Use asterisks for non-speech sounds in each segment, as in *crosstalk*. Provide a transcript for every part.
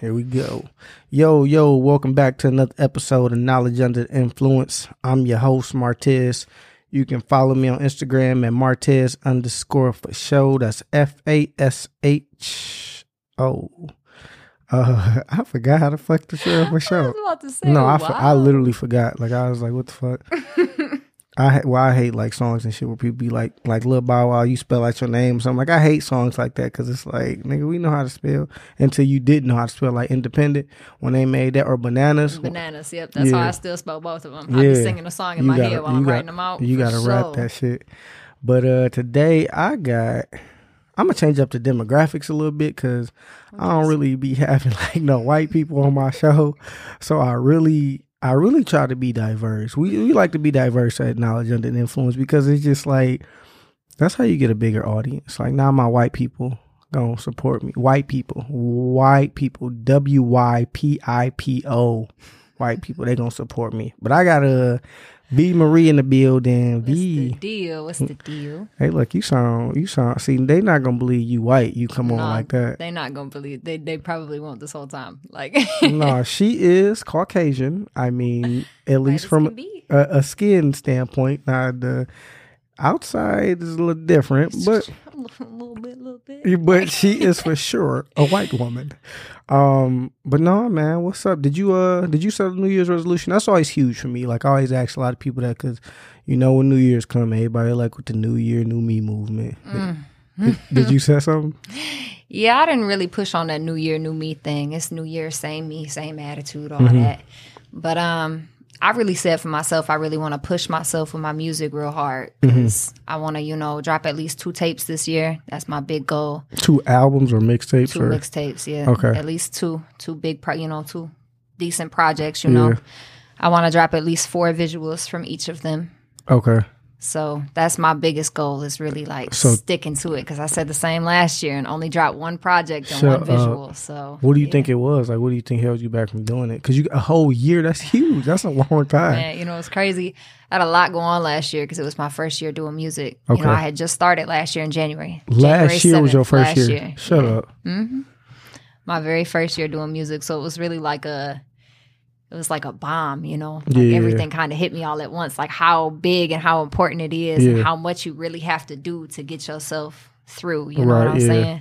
Here we go. Yo, yo, welcome back to another episode of Knowledge Under Influence. I'm your host, Martez. You can follow me on Instagram at Martez underscore for show. That's F A S H O. Uh, *laughs* I forgot how to fuck the show for *laughs* I show. was about to say, No, I, wow. for- I literally forgot. Like I was like, what the fuck? *laughs* I well, I hate like songs and shit where people be like, like Lil Bow Wow, you spell out your name or something. Like I hate songs like that because it's like, nigga, we know how to spell until you didn't know how to spell like independent when they made that or bananas. Bananas, yep. That's how I still spell both of them. I be Yeah. singing a song in You my gotta- head while I'm got- writing them out. You gotta rap that shit. But uh today I got. I'm gonna change up the demographics a little bit because I don't really be *laughs* having like no white people on my show. So I really, I really try to be diverse. We we like to be diverse at Knowledge Under Influence because it's just like that's how you get a bigger audience. Like now my white people gonna support me. White people, white people, W Y P I P O, white people. They gonna support me. But I got Vee Marie in the building. What's the deal? What's the deal? Hey, look, you sound, you sound. See, they not gonna believe you white. You come on like that. They not gonna believe. They they probably won't this whole time. Like *laughs* no, she is Caucasian. I mean, *laughs* at least from a, a skin standpoint. Now the outside is a little different, but a little bit, a little bit. *laughs* but she is for sure a white woman. Um, but no, man, what's up? Did you uh did you set a New Year's resolution? That's always huge for me. Like I always ask a lot of people that because you know when New Year's come, everybody like with the New Year, New Me movement. Mm. Did, did you set something? *laughs* Yeah, I didn't really push on that New Year, New Me thing. It's New Year, same me, same attitude, all Mm-hmm. that. But um, I really said for myself, I really want to push myself with my music real hard Mm-hmm. I want to, you know, drop at least two tapes this year. That's my big goal. Two albums or mixtapes Two or mixtapes, yeah. Okay. At least two, two big, pro- you know, two decent projects. You know, Yeah. I want to drop at least four visuals from each of them. okay. So that's my biggest goal is really like So- sticking to it because I said the same last year and only dropped one project and Shut one up. visual. So What do you yeah. think it was? Like, what do you think held you back from doing it? Because you got a whole year. That's huge. That's a long time. Man, you know, it's crazy. I had a lot going on last year because it was my first year doing music. Okay. You know, I had just started last year in January. Last January year was your first last year. Shut Yeah. up. Mm-hmm. My very first year doing music. So it was really like a, it was like a bomb, you know? Like Yeah. everything kind of hit me all at once. Like how big and how important it is Yeah. and how much you really have to do to get yourself through. You know Right, what I'm yeah. saying?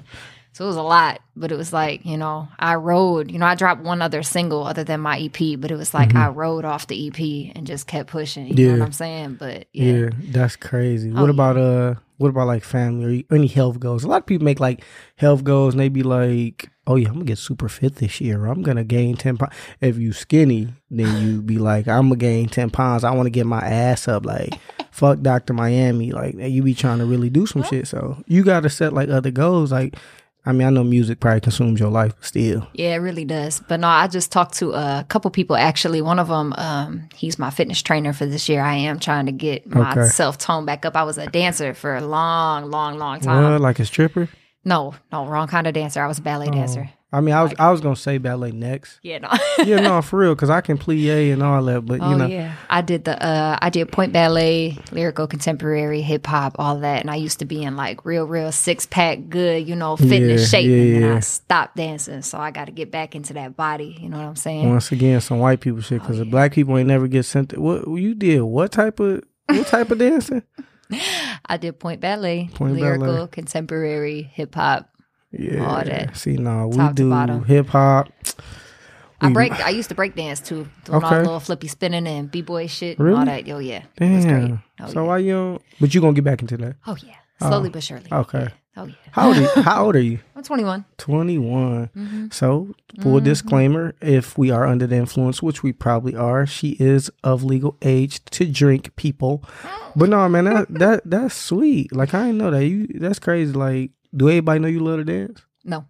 So it was a lot, but it was like, you know, I rode, you know, I dropped one other single other than my EP, but it was like I rode off the EP and just kept pushing. You know Mm-hmm. Yeah. what I'm saying? But yeah. Yeah, that's crazy. Oh, what about uh? What about like family or any health goals? A lot of people make like health goals and they be like, "Oh yeah, I'm gonna get super fit this year. I'm gonna gain ten pounds." If you skinny, then you be like, "I'm gonna gain ten pounds. I want to get my ass up." Like, fuck Doctor Miami. Like, you be trying to really do some shit. So you got to set like other goals. Like, I mean, I know music probably consumes your life, still. Yeah, it really does. But no, I just talked to a couple people actually. One of them, um, he's my fitness trainer for this year. I am trying to get my Okay. self tone back up. I was a dancer for a long, long, long time. What, like a stripper? No, no, wrong kind of dancer. I was a ballet dancer. I mean, I was I was gonna say ballet next. Yeah, no. Yeah, no, *laughs* for real, because I can plie and all that, but you oh know. yeah, I did the uh, I did pointe ballet, lyrical, contemporary, hip hop, all that, and I used to be in like real, real six pack, good, you know, fitness Yeah, shape, yeah, and then yeah. I stopped dancing, so I got to get back into that body. You know what I'm saying? Once again, some white people shit because the black people ain't never get sent. To, what you did? What type of what type of dancing? *laughs* I did pointe ballet, Point lyrical, ballet. contemporary, hip hop. Yeah, All that. see, no, we do hip hop. I break. I used to break dance too, doing all Okay. the little flippy spinning and b boy shit Really? all that. Oh yeah, it was great. Damn. Oh so yeah. why you? But you gonna get back into that? oh yeah, slowly oh, but surely. Okay. Yeah. Oh yeah. How old? Are you, how old are you? *laughs* I'm 21. Twenty Mm-hmm. So, full disclaimer: if we are under the influence, which we probably are, she is of legal age to drink. People, but no, man, that that that's sweet. Like I didn't know that. You that's crazy. Like, do everybody know you love to dance? No,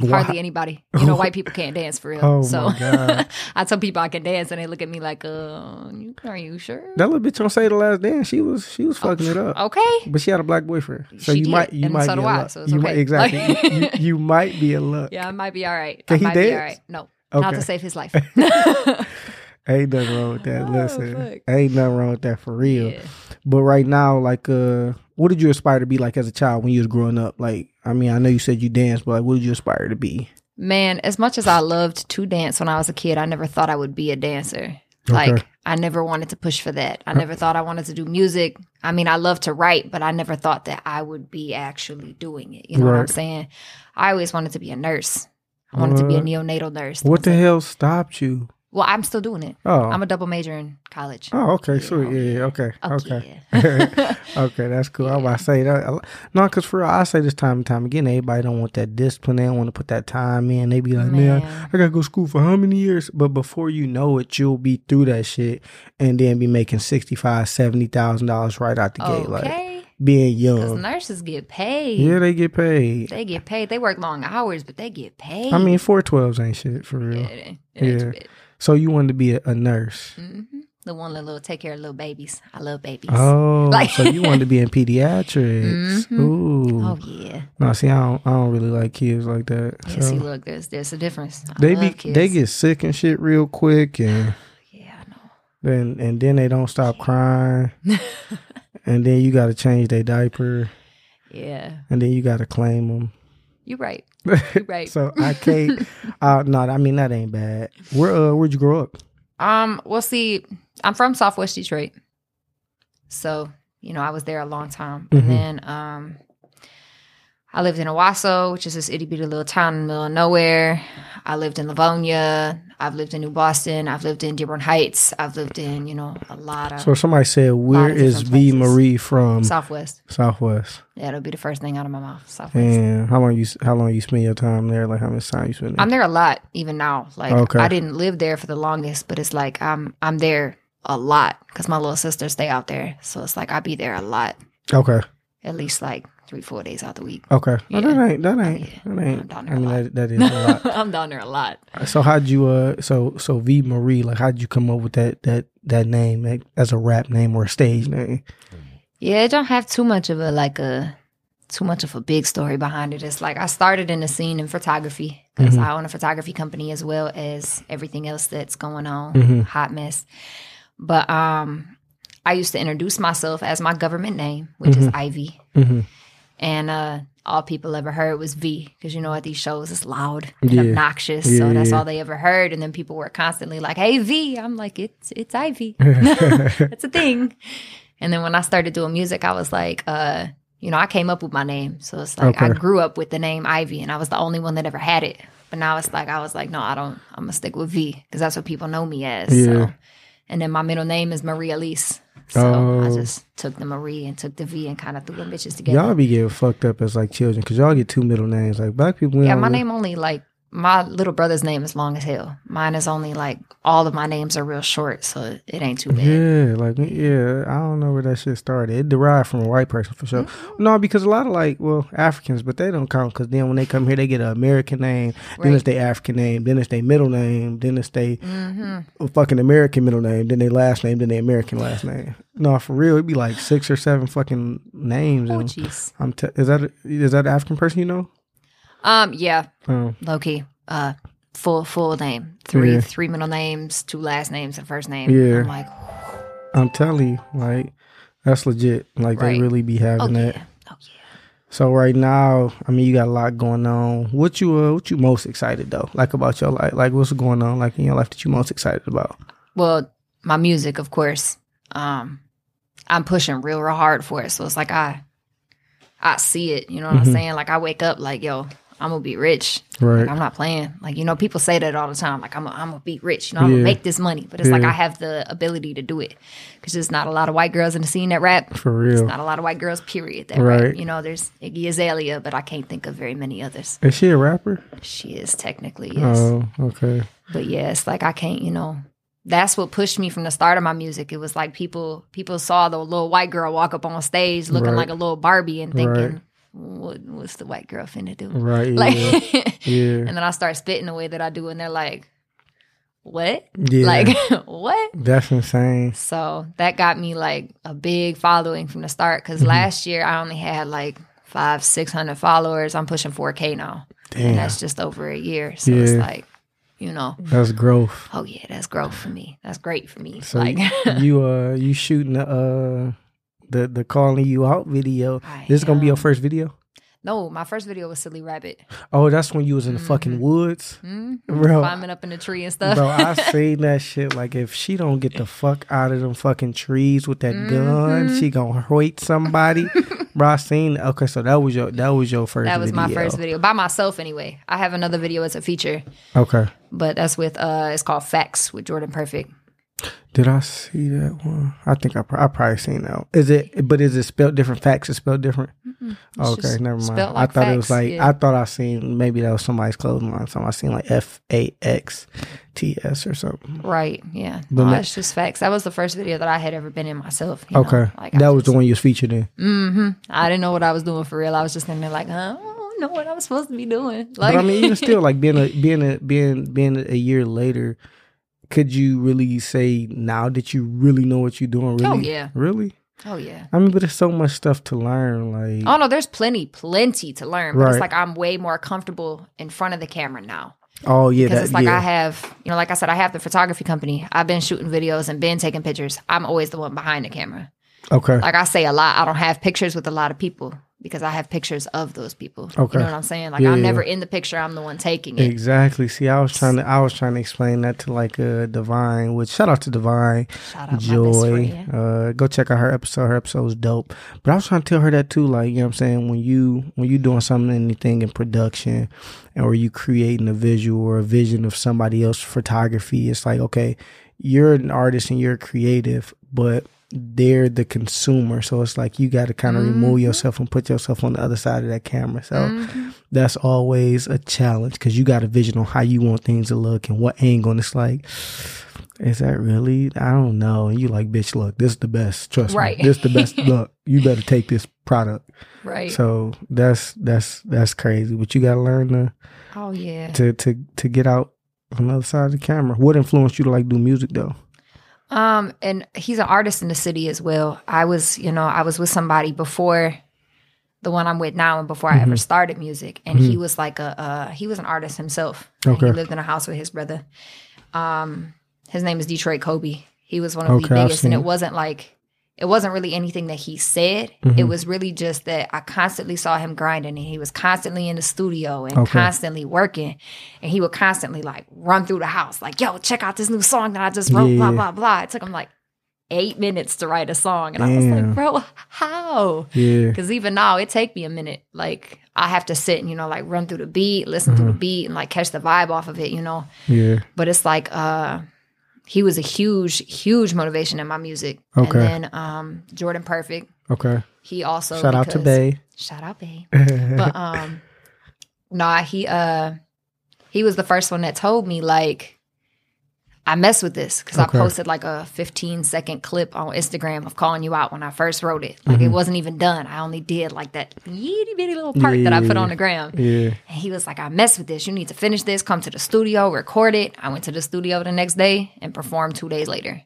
Hardly anybody. You know, white people can't dance for real. Oh, so my *laughs* God. I tell people I can dance, and they look at me like, "Uh, are you sure?" That little bitch on say the last dance, she was she was fucking it up. Okay. But she had a black boyfriend, so She you did, might you and might so be I, luck. so it's you might okay. exactly *laughs* Like- you, you might be a luck. Yeah, I might be all right. Can I he might be all right. No, not to save his life. *laughs* Ain't nothing wrong with that. Oh, Listen, fuck. ain't nothing wrong with that for real. Yeah. But right now, like, uh, what did you aspire to be like as a child when you was growing up? Like, I mean, I know you said you danced, but like, what did you aspire to be? Man, as much as I loved to dance when I was a kid, I never thought I would be a dancer. Like I never wanted to push for that. I never thought I wanted to do music. I mean, I love to write, but I never thought that I would be actually doing it. You know what I'm saying? I always wanted to be a nurse. I wanted to be a neonatal nurse. What the it. hell stopped you? Well, I'm still doing it. Oh, I'm a double major in college. oh, okay, Yeah. sweet, yeah, yeah, okay, oh, okay. Okay. *laughs* okay, that's cool. I was about to say that. Uh, no, because for real, I say this time and time again, everybody don't want that discipline. They don't want to put that time in. They be like, man, Man. I gotta go to school for how many years? But before you know it, you'll be through that shit and then be making sixty five, seventy thousand dollars right out the gate, like okay. being Because young. nurses get paid. Yeah, they get paid. They get paid. They work long hours, but they get paid. I mean, four twelves ain't shit for yeah, real. it ain't, it ain't Yeah. So you wanted to be a, a nurse? hmm The one that little take care of little babies. I love babies. Oh, Like- so you wanted to be in *laughs* pediatrics? Mhm. Ooh, Oh, yeah. no, see, I don't, I don't really like kids like that. Yeah, so. see, look, there's there's a difference. I they be kids. they get sick and shit real quick and *sighs* Yeah, I know. then and then they don't stop crying *laughs* and then you got to change their diaper Yeah, and then you got to claim them You're right. *laughs* Right. so i can't uh no i mean that ain't bad where uh where'd you grow up Um, well, see, I'm from Southwest Detroit, so you know I was there a long time, Mhm. and then um, I lived in Owosso, which is this itty bitty little town in the middle of nowhere. I lived in Livonia. I've lived in New Boston. I've lived in Dearborn Heights. I've lived in you know a lot of so somebody said where is v places. marie from Southwest. southwest Yeah, it'll be the first thing out of my mouth. Southwest. and how long you how long you spend your time there like how much time you spend there I'm there a lot even now. Like Okay. I didn't live there for the longest, but it's like I'm I'm there a lot because my little sisters stay out there. So it's like I be there a lot, okay at least like three four days out the week. okay no, that Yeah. ain't that ain't yeah. that I'm ain't down i there a mean lot. that, that is a lot *laughs* I'm down there a lot. So how'd you uh so so Vee Marie like how'd you come up with that that that name like, as a rap name or a stage name? Yeah, it don't have too much of a like a too much of a big story behind it. It's like I started in the scene in photography because Mhm. I own a photography company as well as everything else that's going on. Mhm. Hot mess. But um I used to introduce myself as my government name, which is Ivy. Mm-hmm. And uh all people ever heard was V because you know at these shows it's loud and Yeah. obnoxious. Yeah, so that's yeah. all they ever heard. And then people were constantly like, Hey V. I'm like, it's it's Ivy. *laughs* *laughs* It's a thing. And then when I started doing music, I was like, uh, you know, I came up with my name. So it's like I grew up with the name Ivy and I was the only one that ever had it. But now it's like I was like, no, I don't I'm gonna stick with V because that's what people know me as. Yeah. So and then my middle name is Marie Elise. So I Oh. just took the Marie and took the V and kind of threw them bitches together. Y'all be getting fucked up as like children because y'all get two middle names. Like black people, Yeah, my really- name only like my little brother's name is long as hell. Mine is only like all of my names are real short, so it ain't too bad. Yeah, like yeah, I don't know where that shit started. It derived from a white person for sure. No, because a lot of like, well, Africans, but they don't count because then when they come here, they get an American name, then it's their African name, then it's their middle name, then it's their Mm-hmm. fucking American middle name, then their last name, then their American last name. No, for real, it'd be like six or seven fucking names. Oh jeez. I'm te- is that a, is that an African person you know? Um, yeah, Um, Loki. Uh, full full name, three Yeah. three middle names, two last names, and first name. Yeah. I'm like, I'm telling you, like that's legit. Like Right. they really be oh having that. yeah, oh yeah. So right now, I mean, you got a lot going on. What you uh, what you most excited though? Like about your life? Like what's going on? Like in your life that you most excited about? Well, my music, of course. Um, I'm pushing real, real hard for it. So it's like I, I see it. You know what Mhm. I'm saying? Like I wake up like, yo, I'm gonna be rich. Right. Like I'm not playing. Like you know, people say that all the time. Like I'm, i I'm gonna be rich. You know, I'm Yeah. gonna make this money. But it's like I have the ability to do it because there's not a lot of white girls in the scene that rap. For There's real. not a lot of white girls. Period. That Right. rap. You know, there's Iggy Azalea, but I can't think of very many others. Is she a rapper? She is technically yes, Oh, okay. but yeah, it's like I can't. You know, that's what pushed me from the start of my music. It was like people people saw the little white girl walk up on stage looking Right. like a little Barbie and thinking, Right. What, "What's the white girl finna do?" Right. *laughs* Yeah. Like. yeah. And then I start spitting the way that I do, and they're like, "What? Yeah. Like *laughs* what?" that's insane. So that got me like a big following from the start. Because Mm-hmm. last year I only had like five, six hundred followers. I'm pushing four K now, Damn. and that's just over a year. So it's like, you know, That's growth. oh yeah, that's growth for me. That's great for me. So like, *laughs* you uh you shooting the uh the the calling you out video. I This is gonna be your first video. No, my first video was Silly Rabbit. Oh, that's when you was in the fucking woods, hmm bro. Climbing up in the tree and stuff. Bro, I *laughs* seen that shit. Like, if she don't get the fuck out of them fucking trees with that gun, Mm-hmm. she gonna hurt somebody. *laughs* bro, I seen. Okay, so that was your that was your first. that was my first video by myself anyway. I have another video as a feature, Okay, but that's with uh it's called Facts with Jordan Perfect. Did I see that one? I think I, I probably seen that. One. Is it? But is it spelled different? Facts is spelled different. Okay, never mind. spelled I like thought it was like yeah. I thought I seen maybe that was somebody's clothing line. Something I seen like F A X T S or something. Right. Yeah. But no, it's just facts. That was the first video that I had ever been in myself. you know? Okay, Like I that was just- the one you was featured in. hmm I didn't know what I was doing for real. I was just in there like, huh, I don't know what I'm supposed to be doing. Like, but I mean, even still, like being a *laughs* being a being being a year later, could you really say now that you really know what you're doing? Really? Oh, yeah. really. oh yeah. I mean, but there's so much stuff to learn. Like, Oh no, there's plenty, plenty to learn. But Right. it's like I'm way more comfortable in front of the camera now. oh yeah, Because that, it's like yeah. I have, you know, like I said, I have the photography company. I've been shooting videos and been taking pictures. I'm always the one behind the camera. okay, Like I say a lot, I don't have pictures with a lot of people because I have pictures of those people. Okay. You know what I'm saying? Like Yeah, I'm yeah. never in the picture, I'm the one taking it. exactly. See, I was trying to I was trying to explain that to like uh, Divine. Which shout out to Divine. Shout out Joy. friend. Uh, go check out her episode. Her episode was dope. But I was trying to tell her that too. Like, you know what I'm saying? When you when you doing something anything in production and or you creating a visual or a vision of somebody else's photography, it's like, okay, you're an artist and you're creative, but they're the consumer. So it's like you gotta kind of remove yourself and put yourself on the other side of that camera. So Mm-hmm. that's always a challenge because you got a vision on how you want things to look and what angle. And it's like, is that really? I don't know. And you like, bitch, look, this is the best. Trust Right. me, this is the best. *laughs* look, you better take this product. Right. So that's that's that's crazy. But you got to learn to oh yeah. to to to get out on the other side of the camera. What influenced you to like do music though? Um, and he's an artist in the city as well. I was, you know, I was with somebody before the one I'm with now and before I Mm-hmm. ever started music. And he was like a uh he was an artist himself. Okay. He lived in a house with his brother. Um his name is Detroit Kobe. He was one of Okay, the biggest and it. wasn't like it wasn't really anything that he said. Mm-hmm. It was really just that I constantly saw him grinding and he was constantly in the studio and Okay. constantly working. And he would constantly like run through the house, like, yo, check out this new song that I just wrote, blah, Yeah. blah, blah. It took him like eight minutes to write a song. And I was like, bro, how? Yeah. Because even now, it take me a minute. Like, I have to sit and, you know, like run through the beat, listen Mm-hmm. to the beat, and like catch the vibe off of it, you know? Yeah. But it's like, uh, he was a huge, huge motivation in my music. Okay. And then um, Jordan Perfect, Okay. he also Shout out to Bay. Shout out Bay. *laughs* But um, nah, he uh, he was the first one that told me like, I mess with this because Okay. I posted like a 15 second clip on Instagram of calling you out when I first wrote it. Like it Mm-hmm. wasn't even done. I only did like that itty bitty little part that I put Yeah. on the gram. yeah. And he was like, I mess with this. You need to finish this. Come to the studio, record it. I went to the studio the next day and performed two days later.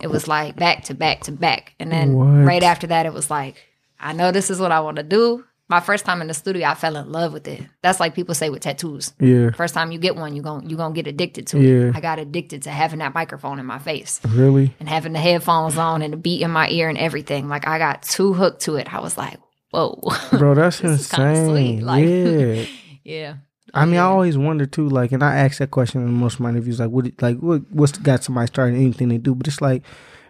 It was like back to back to back. And then What? right after that, it was like, I know this is what I want to do. My first time in the studio, I fell in love with it. That's like people say with tattoos. Yeah. First time you get one, you gon' you gonna get addicted to it. Yeah. it. I got addicted to having that microphone in my face Really? and having the headphones on and the beat in my ear and everything. Like I got too hooked to it. I was like, whoa. *laughs* Bro, that's insane. sweet, like- yeah. *laughs* yeah. I mean, I always wonder too, like, and I ask that question in most of my interviews, like, what, like, what, what's got somebody starting anything they do? But it's like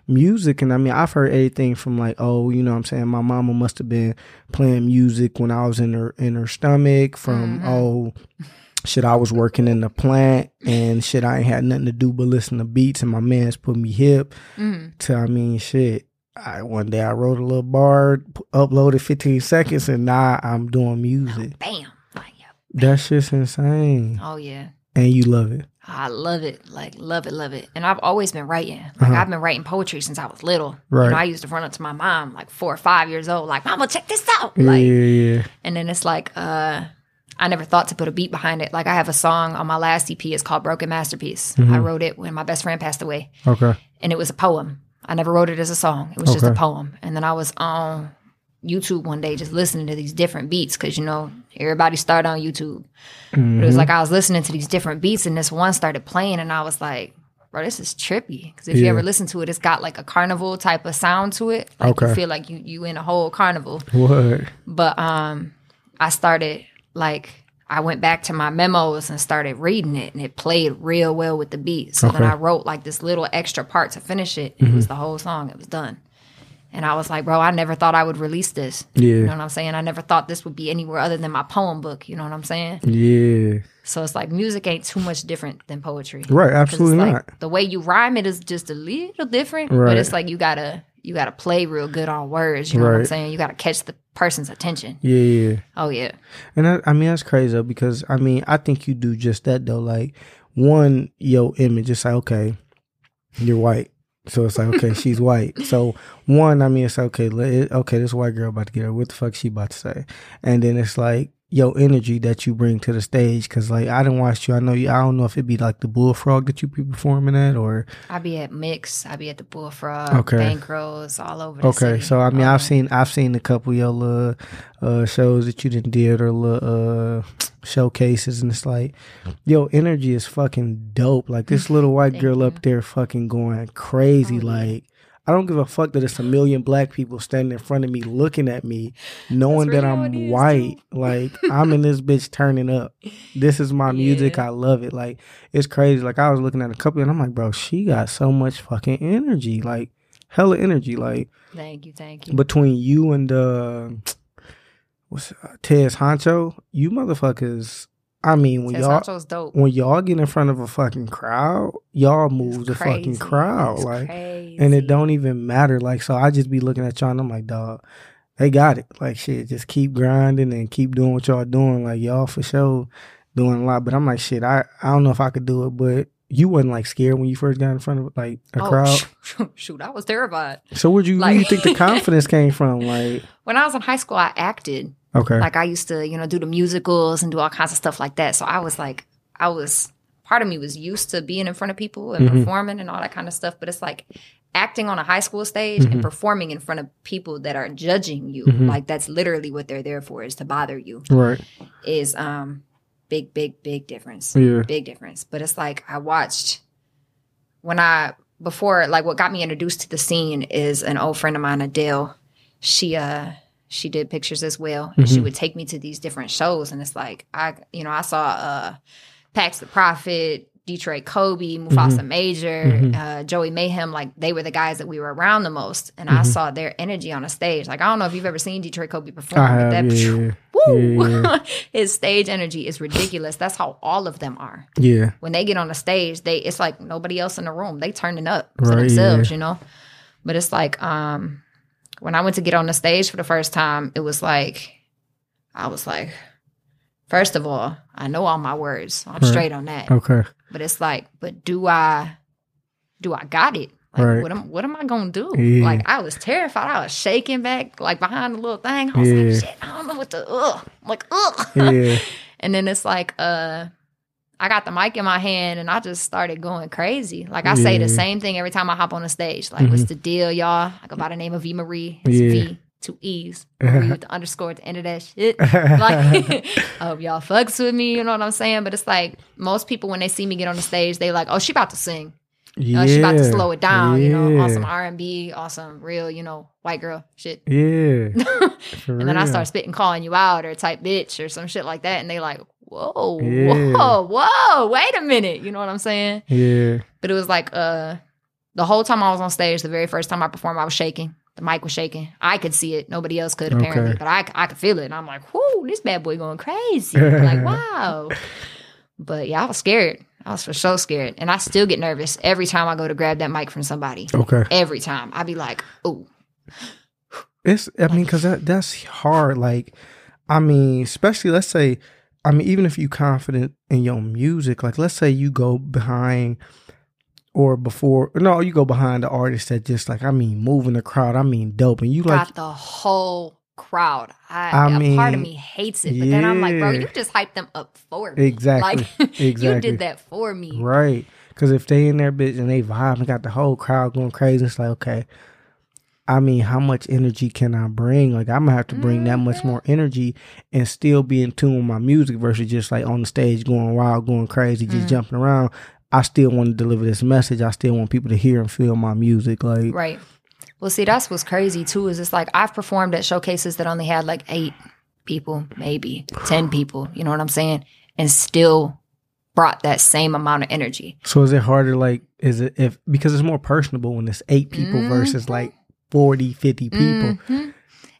music, and I mean, I've heard everything from like, oh, you know, what I'm saying, my mama must have been playing music when I was in her in her stomach. From Mm-hmm. oh, shit, I was working in the plant, and shit, I ain't had nothing to do but listen to beats, and my man's put me hip. Mhm. To I mean, shit. I, one day I wrote a little bar, p- uploaded 15 seconds, and now I'm doing music. Bam. Like, yeah. That shit's insane, Oh yeah. and you love it. I love it. Like love it, love it. And I've always been writing. Like I've been writing poetry since I was little. Uh-huh. Right. You know, I used to run up to my mom like four or five years old, like, Mama, check this out. Yeah, Like yeah, yeah. and then it's like uh I never thought to put a beat behind it. Like I have a song on my last EP, it's called Broken Masterpiece. Mm-hmm. I wrote it when my best friend passed away. Okay. And it was a poem. I never wrote it as a song. It was just a poem. And then I was on YouTube one day just listening to these different beats because you know everybody started on YouTube. But it was like I was listening to these different beats and this one started playing and I was like, bro, this is trippy. Because if you ever listen to it, it's got like a carnival type of sound to it. Like Okay. you feel like you you in a whole carnival. What? But um, I started like I went back to my memos and started reading it, and it played real well with the beat. So then I wrote like this little extra part to finish it. And It was the whole song. It was done. And I was like, bro, I never thought I would release this. You know what I'm saying? I never thought this would be anywhere other than my poem book. You know what I'm saying? Yeah. So it's like music ain't too much different than poetry. Right. Absolutely like not. The way you rhyme it is just a little different, Right. but it's like you gotta you gotta play real good on words. You know what I'm saying? You gotta catch the person's attention. Yeah. Yeah. Oh yeah, And I, I mean that's crazy though because I mean I think you do just that though. Like one, your image, it's like okay, you're white, so it's like okay, she's white. So one, I mean it's okay, okay, this white girl about to get her. What the fuck she about to say? And then it's like your energy that you bring to the stage because like I didn't watch you. I know you. I don't know if it'd be like the bullfrog that you be performing at or I be at Mix, I be at the Bullfrog, Okay. Bankrolls, all over. The Okay, city. so I mean, Um, I've seen I've seen a couple of your little uh, shows that you didn't did or little uh, showcases, and it's like, yo, energy is fucking dope. Like this little white girl you. up there, fucking going crazy. Oh, yeah. I don't give a fuck that it's a million black people standing in front of me, looking at me, knowing that I'm white. Like I'm in this bitch turning up. This is my music. Yeah. I love it. Like it's crazy. Like I was looking at a couple, and I'm like, bro, she got so much fucking energy. Like hella energy. Like Thank you, thank you. between you and uh, what's uh, Tez Honcho, you motherfuckers. I mean, when y'all when y'all get in front of a fucking crowd, y'all move It's the fucking crowd, It's like, crazy. and it don't even matter. Like, so I just be looking at y'all, and I'm like, dog, they got it. Like, shit, just keep grinding and keep doing what y'all doing. Like, y'all for sure doing a lot. But I'm like, shit, I I don't know if I could do it, but. You wasn't like scared when you first got in front of like a Oh, crowd. *laughs* shoot, I was terrified. So where'd you where you think the confidence came from? Like, *laughs* When I was in high school, I acted. Okay, Like I used to, you know, do the musicals and do all kinds of stuff like that. So I was like, I was part of me was used to being in front of people and Mhm. performing and all that kind of stuff. But it's like acting on a high school stage Mhm. and performing in front of people that are judging you. Mhm. Like that's literally what they're there for is to bother you. right, Is um big, big, big difference. yeah, Big difference. But it's like I watched when I before like what got me introduced to the scene is an old friend of mine, Adele. She uh she did pictures as well. And she would take me to these different shows and it's like I you know, I saw uh Pax the Prophet, Detroit Kobe, Mufasa Major, Mhm. uh, Joey Mayhem, like they were the guys that we were around the most. And Mhm. I saw their energy on a stage. Like I don't know if you've ever seen Detroit Kobe perform. Have, that yeah, woo, Yeah. *laughs* his stage energy is ridiculous. That's how all of them are yeah, when they get on the stage, they it's like nobody else in the room. They turning up Right, themselves, you know. But it's like um when I went to get on the stage for the first time, it was like I was like, first of all, I know all my words. I'm Right. straight on that. okay, But it's like, but do I do I got it? Like Right. what am what am I gonna do? Yeah. Like I was terrified. I was shaking back like behind the little thing. I was Yeah. like, shit, I don't know what to ugh. I'm like, ugh. yeah, *laughs* And then it's like, uh, I got the mic in my hand and I just started going crazy. Like I say the same thing every time I hop on the stage. Like, what's mm-hmm. the deal, y'all? I go by the name of Vee Marie. It's Yeah. V, two E's. *laughs* With the underscore at the end of that shit. *laughs* Like, I *laughs* hope y'all fucks with me. You know what I'm saying? But it's like most people when they see me get on the stage, they like, oh, she about to sing. yeah, Oh, she about to slow it down. You know, Yeah. on some R and B, on some real, you know, white girl shit. yeah, And then I start spitting, calling you out or type bitch or some shit like that. And they like, whoa, Yeah. whoa, whoa, wait a minute. You know what I'm saying? yeah, But it was like, uh, the whole time I was on stage, the very first time I performed, I was shaking. The mic was shaking. I could see it. Nobody else could apparently, Okay. but I, I could feel it. And I'm like, whoo, this bad boy going crazy. like, *laughs* wow. But yeah, I was scared. I was for so scared. And I still get nervous every time I go to grab that mic from somebody. okay. Every time. I'd be like, oh, It's I mean, because that that's hard. Like, I mean, especially let's say, I mean, even if you're confident in your music, like let's say you go behind or before, no, you go behind the artist that just like I mean, moving the crowd. I mean, dope, and you like got the whole crowd. I, I a part of me hates it, but then I'm like, bro, you just hyped them up for me. exactly, Like *laughs* you exactly. did that for me. right? Because if they in there, bitch, and they vibe and got the whole crowd going crazy, it's like okay. I mean, how much energy can I bring? Like, I'm gonna have to bring that much Mm-hmm. more energy and still be in tune with my music versus just like on the stage going wild, going crazy, just Mhm. jumping around. I still want to deliver this message. I still want people to hear and feel my music. Like, Right. Well, see, that's what's crazy too. Is it's like I've performed at showcases that only had like eight, people, maybe 10 *sighs* people, you know what I'm saying? And still brought that same amount of energy. So is it harder like is it if because it's more personable when it's 8 people versus Mhm. like 40, 50 people. Mhm.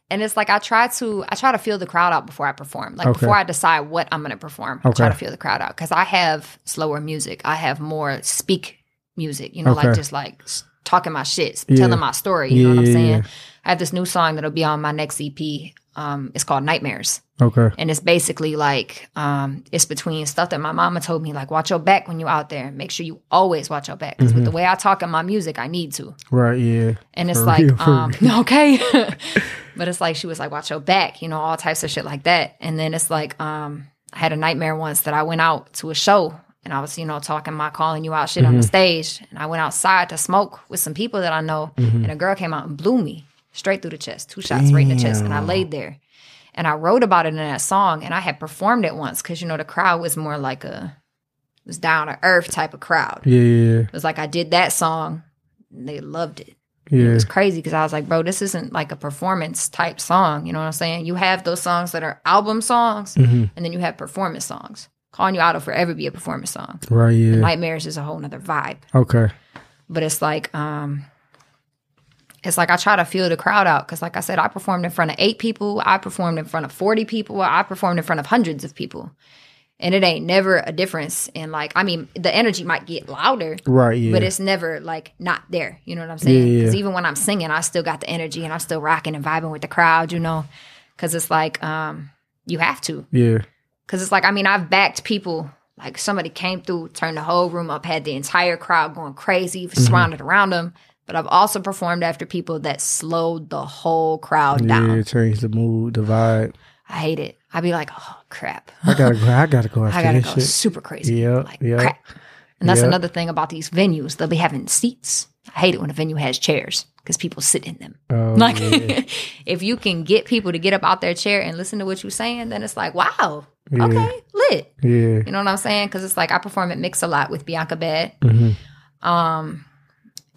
And it's like I try to I try to feel the crowd out before I perform. Like Okay. before I decide what I'm going to perform, I try to feel the crowd out because I have slower music. I have more speak music. You know, Okay. like just like talking my shit, Yeah. telling my story. You know what I'm saying? yeah. I have this new song that'll be on my next EP. Um, it's called Nightmares, Okay. and it's basically like um, it's between stuff that my mama told me, like watch your back when you're out there. Make sure you always watch your back because Mm-hmm. with the way I talk in my music, I need to. Right, yeah. And it's For like, real, um, *laughs* okay. *laughs* but it's like she was like, watch your back, you know, all types of shit like that. And then it's like, um, I had a nightmare once that I went out to a show and I was, you know, talking my calling you out shit on the Mm-hmm. stage. And I went outside to smoke with some people that I know. Mm-hmm. And a girl came out and blew me straight through the chest, two shots right in the chest. And I laid there. And I wrote about it in that song and I had performed it once because, you know, the crowd was more like a, it was down to earth type of crowd. Yeah, yeah, It was like I did that song and they loved it. yeah. It was crazy because I was like, bro, this isn't like a performance type song. You know what I'm saying? You have those songs that are album songs, Mhm. and then you have performance songs. Calling You Out will forever be a performance song. Right, yeah. Nightmares is a whole nother vibe. Okay. But it's like, um, it's like I try to feel the crowd out because, like I said, I performed in front of eight people, I performed in front of 40 people, I performed in front of hundreds of people. And it ain't never a difference in like, I mean, the energy might get louder, Right, yeah. but it's never like not there. You know what I'm saying? Yeah, Because yeah. even when I'm singing, I still got the energy and I'm still rocking and vibing with the crowd. You know, because it's like um, you have to. yeah. Because it's like I mean, I've backed people. Like somebody came through, turned the whole room up, had the entire crowd going crazy, Mm-hmm. surrounded around them. But I've also performed after people that slowed the whole crowd Yeah, down. change the mood, the vibe. I hate it. I'd be like, oh crap. I gotta go. I gotta go *laughs* after I gotta go shit. super crazy. Yeah, like yeah. crap. And that's Yeah. another thing about these venues. They'll be having seats. I hate it when a venue has chairs because people sit in them. Oh, *laughs* Like, yeah. *laughs* if you can get people to get up out their chair and listen to what you're saying, then it's like, wow, Yeah. okay, lit. yeah. You know what I'm saying? Because it's like I perform at Mix a lot with Bianca Bad. Mhm. Um,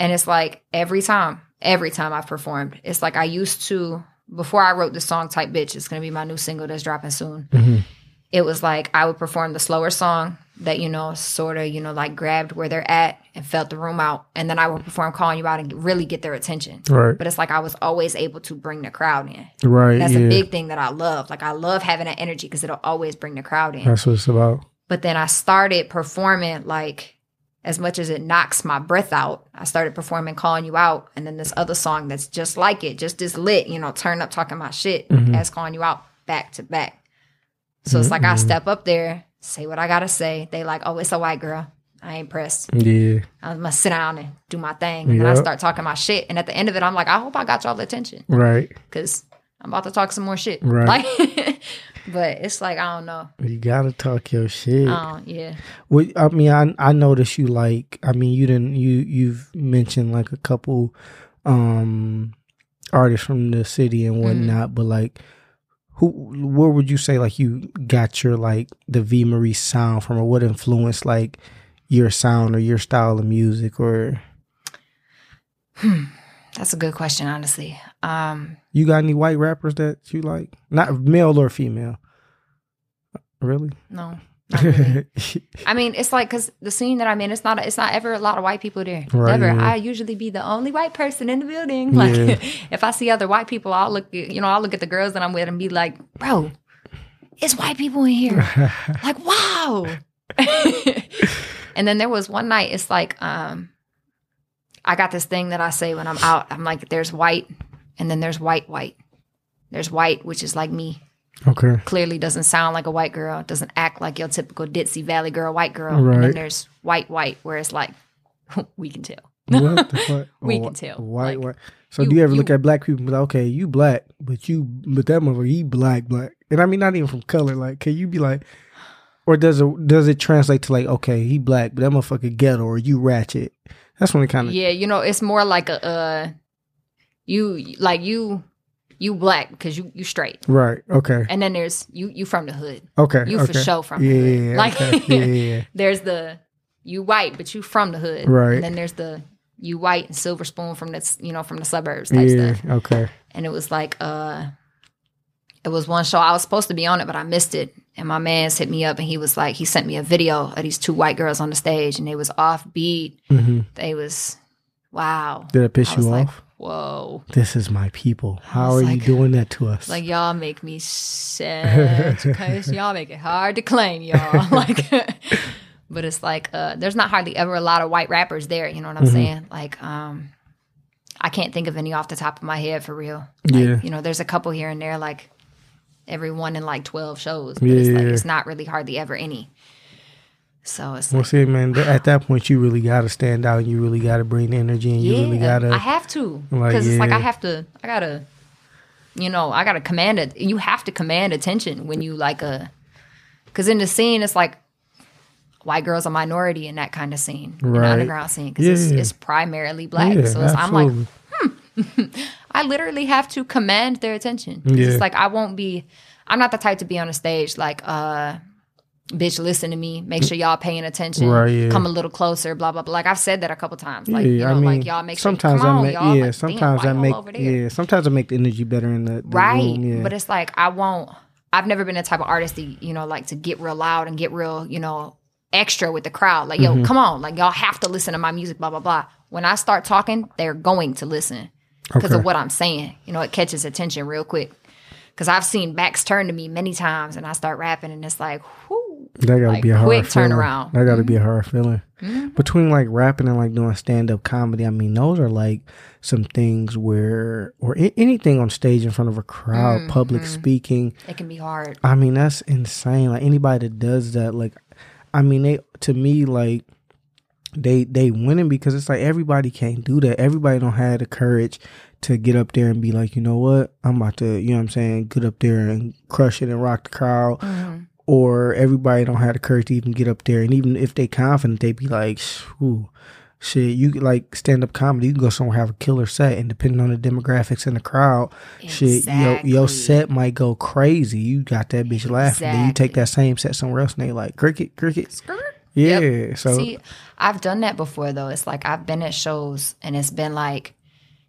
and it's like every time, every time I've performed, it's like I used to before I wrote the song "Type Bitch." It's gonna be my new single that's dropping soon. Mhm. It was like I would perform the slower song that you know, sort of, you know, like grabbed where they're at and felt the room out, and then I would perform "Calling You Out" and really get their attention. Right, But it's like I was always able to bring the crowd in. right. That's yeah. a big thing that I love. Like I love having that energy because it'll always bring the crowd in. That's what it's about. But then I started performing like as much as it knocks my breath out. I started performing Calling You Out and then this other song that's just like it, just as lit, you know, turn up talking my shit Mhm. as Calling You Out back to back. So it's like I step up there, say what I gotta say. They like, oh, it's a white girl. I ain't pressed. Yeah, I'm gonna sit down and do my thing. And then I start talking my shit. And at the end of it, I'm like, I hope I got y'all attention right. because I'm about to talk some more shit. Right. Like, *laughs* but it's like, I don't know. You gotta talk your shit. Oh, yeah. Well, I mean, I I noticed you like. I mean, you didn't. You you've mentioned like a couple um artists from the city and whatnot, but like, who? Where would you say like you got your like the Vee Marie sound from, or what influenced like your sound or your style of music, or Hmm. That's a good question, honestly. Um, you got any white rappers that you like, not male or female? Really? no, really. *laughs* I mean, it's like because the scene that I'm in, it's not, it's not ever a lot of white people there. Right, Never. yeah. I usually be the only white person in the building. *laughs* Like, Yeah. *laughs* if I see other white people, I'll look, at, you know, I'll look at the girls that I'm with and be like, bro, it's white people in here. like, wow. and then there was one night, it's like, um, I got this thing that I say when I'm out. I'm like, there's white, and then there's white, white. There's white, which is like me. okay. Clearly doesn't sound like a white girl, doesn't act like your typical ditzy valley girl, white girl. Right. And then there's white, white, where it's like, *laughs* we can tell. What the fuck? *laughs* We Oh, can tell, White, like, white. So you- do you ever you- look at black people and be like, okay, you black, but you, but that motherfucker, he black, black. And I mean, not even from color. Like, can you be like, or does it does it translate to like, okay, he black, but that motherfucker ghetto, or you ratchet? That's when it kind of Yeah, you know, it's more like a, uh, you, like you, you black because you, you straight. right. Okay, And then there's you, you from the hood. okay, You okay. for sure from yeah, the hood. Like, okay. yeah, yeah, *laughs* there's the you white, but you from the hood, Right. And then there's the you white and silver spoon from the you know from the suburbs type yeah. stuff. Okay, And it was like uh, it was one show I was supposed to be on it, but I missed it. And my man's hit me up and he was like, he sent me a video of these two white girls on the stage and they was offbeat. hmm They was wow. Did it piss you like, off? Whoa. This is my people. How are you doing that to us? Like y'all make me sad. *laughs* because y'all make it hard to claim y'all. *laughs* like, *laughs* but it's like uh, there's not hardly ever a lot of white rappers there. You know what I'm Mm-hmm. saying? Like, um, I can't think of any off the top of my head for real. Like, Yeah. you know, there's a couple here and there, like every one in like 12 shows. But Yeah, it's like yeah. it's not really hardly ever any. So it's well, like, see, man, th- at that point, you really got to stand out. And you really got to bring the energy, and you yeah, really got to. I have to like, because it's like. I have to. I gotta, you know, I gotta command it. You have to command attention when you like a, because in the scene it's like white girls are minority in that kind of scene, in the Right. underground scene, because it's, Yeah. it's primarily black. Yeah, so it's, I'm like, absolutely. *laughs* I literally have to command their attention. Yeah. It's like I won't be. I'm not the type to be on a stage like, uh, bitch, listen to me. Make sure y'all paying attention. Right, yeah. Come a little closer. Blah blah blah. Like I've said that a couple times. Like yeah, you know, I mean, like y'all make sure. sometimes I make y'all. yeah, Like, sometimes I make y'all over there? yeah, sometimes I make the energy better in the, the right. room, yeah. But it's like I won't. I've never been the type of artist to you know like to get real loud and get real you know extra with the crowd. Like Mm-hmm. yo, come on, like y'all have to listen to my music. Blah blah blah. When I start talking, they're going to listen because Okay. of what I'm saying. You know, it catches attention real quick. Because I've seen backs turn to me many times, and I start rapping, and it's like, whoo, That gotta like, be a hard quick feeling. turnaround. That gotta be a mm-hmm. hard feeling. Mm-hmm. Between like rapping and like doing stand up comedy, I mean, those are like some things where, or a- anything on stage in front of a crowd, mm-hmm. public speaking. it can be hard. I mean, that's insane. Like anybody that does that, like, I mean, they to me like they they winning because it's like everybody can't do that. Everybody don't have the courage to get up there and be like, you know what, I'm about to, you know what I'm saying, get up there and crush it and rock the crowd. Or everybody don't have the courage to even get up there, and even if they confident, they be like, "Ooh, shit." You like stand up comedy, you can go somewhere have a killer set, and depending on the demographics in the crowd, shit, your your set might go crazy. You got that bitch laughing. Then you take that same set somewhere else, and they like cricket, cricket. Skirt. Yeah. Yep. So See, I've done that before though. It's like I've been at shows and it's been like,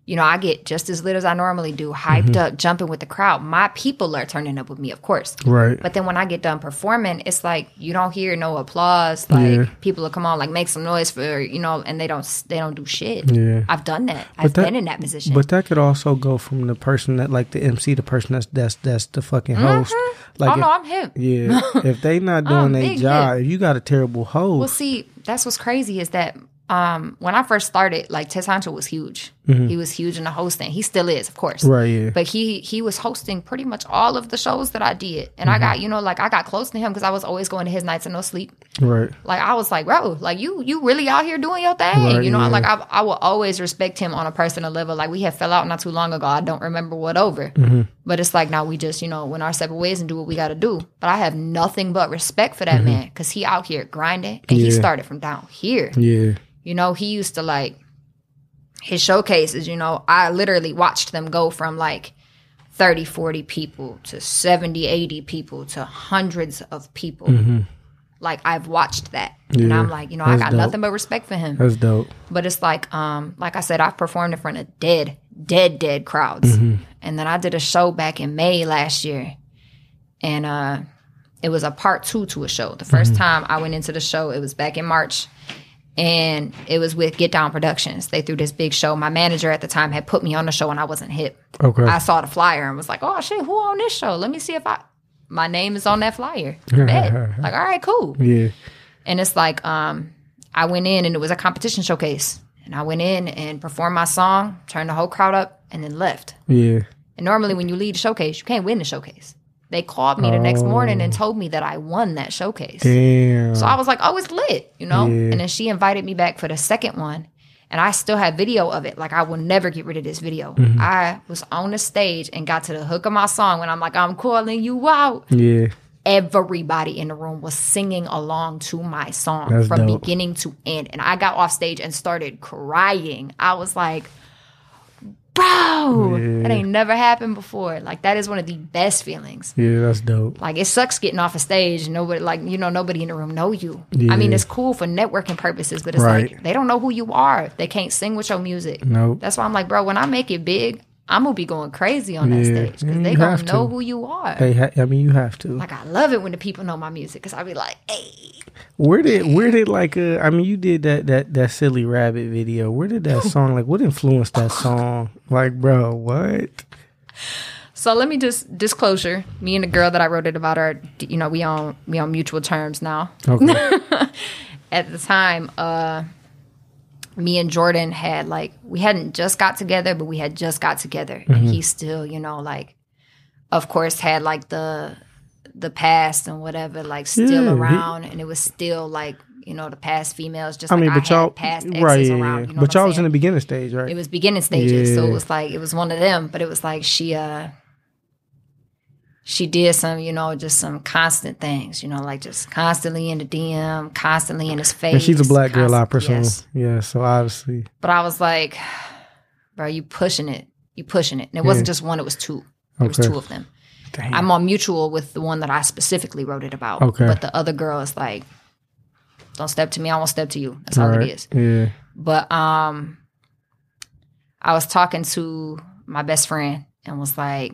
you know, I get just as lit as I normally do, hyped Mm-hmm. up, jumping with the crowd. My people are turning up with me, of course. right. But then when I get done performing, it's like you don't hear no applause. Like Yeah. people will come on, like make some noise for you know, and they don't they don't do shit. Yeah. I've done that. I've that- been in that position. But that could also go from the person that like the MC, the person that's that's that's the fucking host. Like oh if- no, I'm him. yeah, *laughs* if they not doing their job, if you got a terrible host, Well, see, that's what's crazy is that um, when I first started, like Tez Honcho was huge. He was huge in the hosting. He still is, of course. Mm-hmm. right? Yeah, But he he was hosting pretty much all of the shows that I did, and I Mm-hmm. got you know like I got close to him because I was always going to his nights and no sleep. right. Like I was like, bro, like you you really out here doing your thing, Right, you know? yeah. Like I I will always respect him on a personal level. Like we had fell out not too long ago. I don't remember what over, Mm-hmm. but it's like now we just you know went our separate ways and do what we got to do. But I have nothing but respect for that Mm-hmm. man because he out here grinding and he started from down here. Yeah, You know, he used to like his showcases, you know, I literally watched them go from like 30, 40 people to 70, 80 people to hundreds of people. Like I've watched that. And Mm-hmm. I'm like, you know, I got dope. nothing but respect for him. that's dope. But it's like, um, like I said, I've performed in front of dead, dead, dead crowds. Mm-hmm. And then I did a show back in May last year. And uh it was a part two to a show. The 1st Mm-hmm. time I went into the show, it was back in March. And it was with Get Down Productions. They threw this big show. My manager at the time had put me on the show and I wasn't hip. Okay, I saw the flyer and was like, oh shit, who on this show? Let me see if I my name is on that flyer. *laughs* Bet. like, all right, cool. yeah, And it's like, um, I went in and it was a competition showcase. And I went in and performed my song, turned the whole crowd up, and then left. yeah. And normally when you lead a showcase, you can't win the showcase. They called me the next morning and told me that I won that showcase. Damn. So I was like, oh, it's lit, you know? Yeah. And then she invited me back for the second one. And I still have video of it. Like, I will never get rid of this video. Mm-hmm. I was on the stage and got to the hook of my song when I'm like, I'm calling you out. yeah, Everybody in the room was singing along to my song That's from dope. beginning to end. And I got off stage and started crying. I was like, bro, Yeah. that ain't never happened before. Like, that is one of the best feelings. yeah. That's dope. Like it sucks getting off a stage and nobody like you know nobody in the room know you. I mean it's cool for networking purposes, but it's Right. like they don't know who you are. They can't sing with your music. Nope. That's why I'm like, bro, when I make it big, I'm gonna be going crazy on that Yeah. stage because Mm, they gonna know to. who you are. Hey, ha- I mean, you have to. Like I love it when the people know my music because I be like, hey, Where did where did like uh I mean you did that that that silly rabbit video. Where did that *laughs* song like what influenced that song? Like bro, what? So let me just disclosure. Me and the girl that I wrote it about are, you know, we on we on mutual terms now. Okay. *laughs* At the time, uh, me and Jordan had like we hadn't just got together, but we had just got together, and he still, you know, like, of course, had like the the past and whatever, like still Yeah, he- around, and it was still like you know the past females, just I like mean, but had y'all past exes right, yeah, around. You know but y'all was in the beginning stage, right? it was beginning stages so it was like it was one of them but it was like she uh she did some you know just some constant things you know like just constantly in the dm constantly in his face and she's a black girl, I presume. yes. Yeah, so obviously, but i was like bro you pushing it you pushing it and it wasn't just one it was two there was two of them damn. i'm on mutual with the one that i specifically wrote it about Okay. but the other girl is like don't step to me i won't step to you that's all Right. it is Yeah. But um I was talking to my best friend and was like,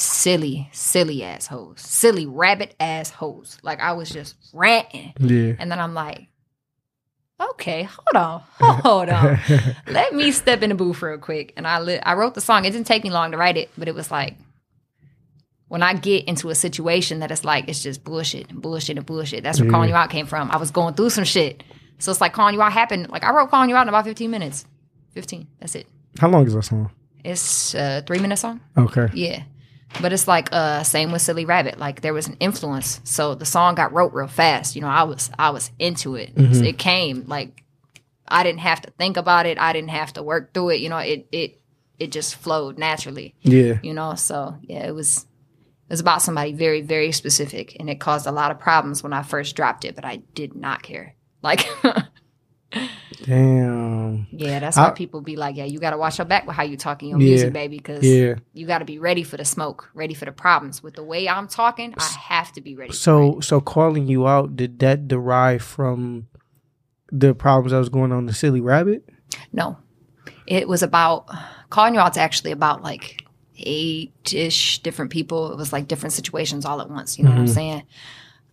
silly, silly assholes. Silly rabbit assholes. Like I was just ranting. Yeah. And then I'm like, okay, hold on, hold on. *laughs* Let me step in the booth real quick. And I li- I wrote the song. It didn't take me long to write it, but it was like when I get into a situation that it's like it's just bullshit and bullshit and bullshit. That's where Yeah. calling you out came from. I was going through some shit. So it's like calling you out happened. Like I wrote calling you out in about 15 minutes. 15. That's it. How long is that song? It's a three minute song. Okay. Yeah. But it's like uh same with Silly Rabbit. Like there was an influence. So the song got wrote real fast. You know, I was I was into it. So it came like I didn't have to think about it. I didn't have to work through it. You know, it it it just flowed naturally. Yeah. You know, so yeah, it was it was about somebody very, very specific and it caused a lot of problems when I first dropped it, but I did not care. Like *laughs* Damn. Yeah, that's why I- people be like, yeah, you got to watch your back with how you talking your Yeah. music, baby, because Yeah. you got to be ready for the smoke, ready for the problems. With the way I'm talking, I have to be ready. for So so calling you out, did that derive from the problems that was going on in the silly rabbit? no, it was about calling you out's actually about like eight ish different people. It was like different situations all at once. You know what I'm saying?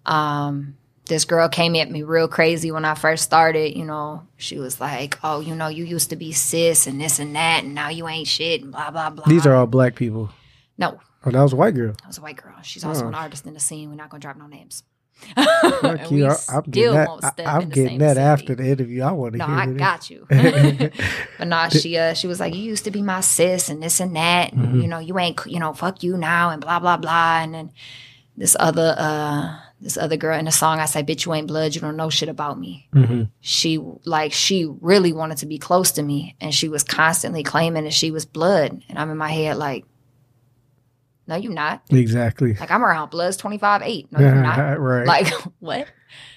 Um, this girl came at me real crazy when I first started. You know, she was like, "Oh, you know, you used to be cis and this and that, and now you ain't shit and blah blah blah." These are all black people. no, Oh, that was a white girl. I was a white girl. She's also Oh. an artist in the scene. We're not gonna drop no names. Fuck *laughs* you. I'm getting that. I, I'm getting that city. after the interview. I want to No, hear I it. got you. *laughs* but nah, she uh, she was like, you used to be my sis and this and that, and Mm-hmm. you know, you ain't, you know, fuck you now, and blah blah blah. And then this other uh, this other girl in the song, I said, bitch, you ain't blood, you don't know shit about me. hmm She like she really wanted to be close to me, and she was constantly claiming that she was blood, and I'm in my head like, no, you're not. Exactly. Like I'm around bloods twenty five eight. No, you're not. *laughs* right. Like *laughs* what?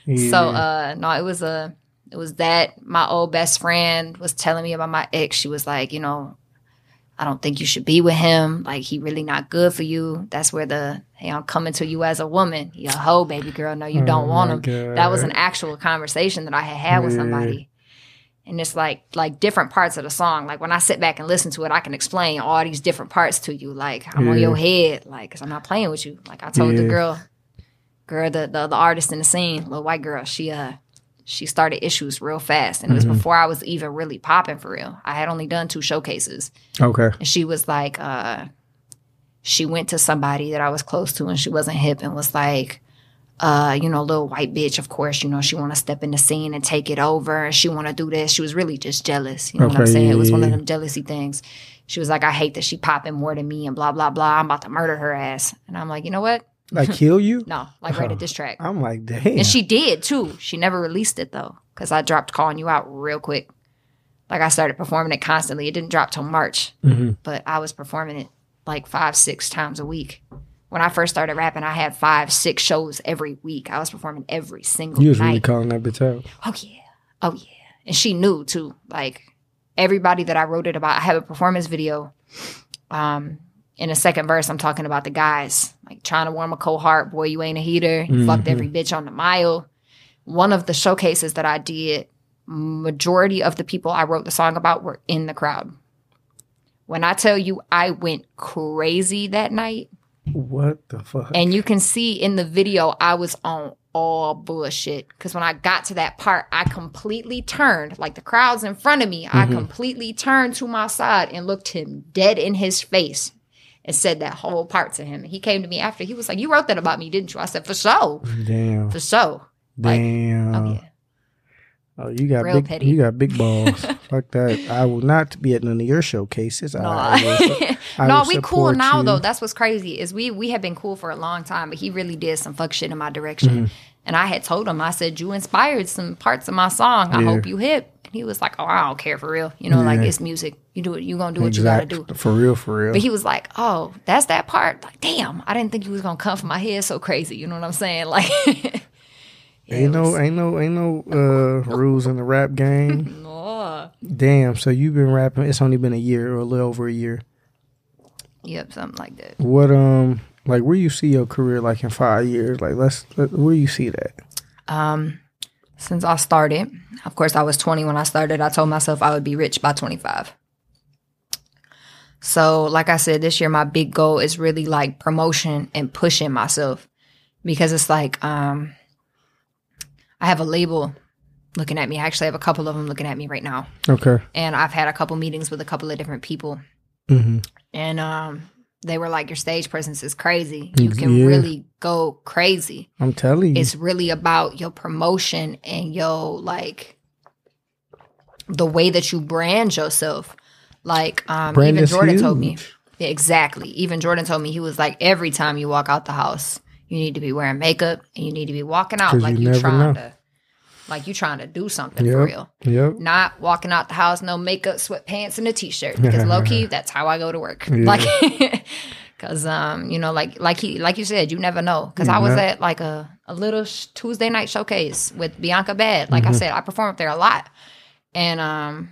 Yeah. So uh no, it was a it was that my old best friend was telling me about my ex. She was like, you know, I don't think you should be with him. Like he really not good for you. That's where the hey, I'm coming to you as a woman. You a hoe, baby girl. No, you don't Oh want him. That was an actual conversation that I had had with somebody. And it's like like different parts of the song. Like when I sit back and listen to it, I can explain all these different parts to you. Like I'm on your head, like because I'm not playing with you. Like I told the girl, girl, the, the the artist in the scene, little white girl, she uh she started issues real fast, and it was Mm-hmm. before I was even really popping for real. I had only done two showcases, okay. and she was like, uh, she went to somebody that I was close to, and she wasn't hip, and was like, uh, you know, little white bitch. Of course, you know, she want to step in the scene and take it over, and she want to do this. She was really just jealous. You know what I'm saying? it was one of them jealousy things. She was like, I hate that she popping more than me, and blah blah blah. I'm about to murder her ass, and I'm like, you know what? Like kill you? *laughs* No, like write a diss track. I'm like, damn. And she did too. She never released it though, because I dropped calling you out real quick. Like I started performing it constantly. It didn't drop till March, Mhm. but I was performing it like five, six times a week. When I first started rapping, I had five, six shows every week. I was performing every single You was night. really calling that bitch out. oh yeah, oh yeah, and she knew too. Like everybody that I wrote it about, I have a performance video. Um, in the second verse, I'm talking about the guys like trying to warm a cold heart. Boy, you ain't a heater. You mm-hmm. fucked every bitch on the mile. One of the showcases that I did, majority of the people I wrote the song about were in the crowd. When I tell you I went crazy that night, What the fuck? and you can see in the video I was on all bullshit. Because when I got to that part, I completely turned, like the crowd's in front of me, I mm-hmm. completely turned to my side and looked him dead in his face and said that whole part to him. He came to me after. He was like, You wrote that about me, didn't you? I said, For sure. Damn. For sure. Like, Damn. Oh, yeah. Oh, you got Real big. petty. You got big balls. *laughs* Fuck that. I will not be at none of your showcases. No, I *laughs* I no, we cool now you. though. That's what's crazy is we we have been cool for a long time, but he really did some fuck shit in my direction. Mm-hmm. And I had told him, I said, "You inspired some parts of my song. I Yeah. hope you hip." And he was like, "Oh, I don't care for real. You know, like it's music. You do it. You gonna do what you gotta do." For real, for real. But he was like, "Oh, that's that part. Like, damn, I didn't think you was gonna come from my head so crazy. You know what I'm saying? *laughs* Like, Yeah, ain't no, ain't no, ain't no uh, rules in the rap game. *laughs* Oh. Damn. So you've been rapping. It's only been a year or a little over a year. Yep, something like that. What um, like where you see your career like in five years? Like let's let, where you see that? Um, since I started, of course, I was 20 when I started. I told myself I would be rich by 25. So, like I said, this year my big goal is really like promotion and pushing myself because it's like um, I have a label looking at me. I actually have a couple of them looking at me right now, Okay. and I've had a couple meetings with a couple of different people, hmm and um, they were like, "Your stage presence is crazy. You can Yeah. really go crazy." I'm telling you. it's really about your promotion and your like the way that you brand yourself. Like um Brand even Jordan told me. Yeah, exactly. Even Jordan told me he was like every time you walk out the house, you need to be wearing makeup and you need to be walking out like you you, never trying know. to like you trying to do something Yep. for real. Yep. Not walking out the house, no makeup, sweatpants, and a t-shirt. Because *laughs* low key, that's how I go to work. Yeah. Like, *laughs* because um, you know, like like he like you said, you never know. Because I was at like a a little sh- Tuesday night showcase with Bianca Bad. Like Mm-hmm. I said, I performed there a lot, and um,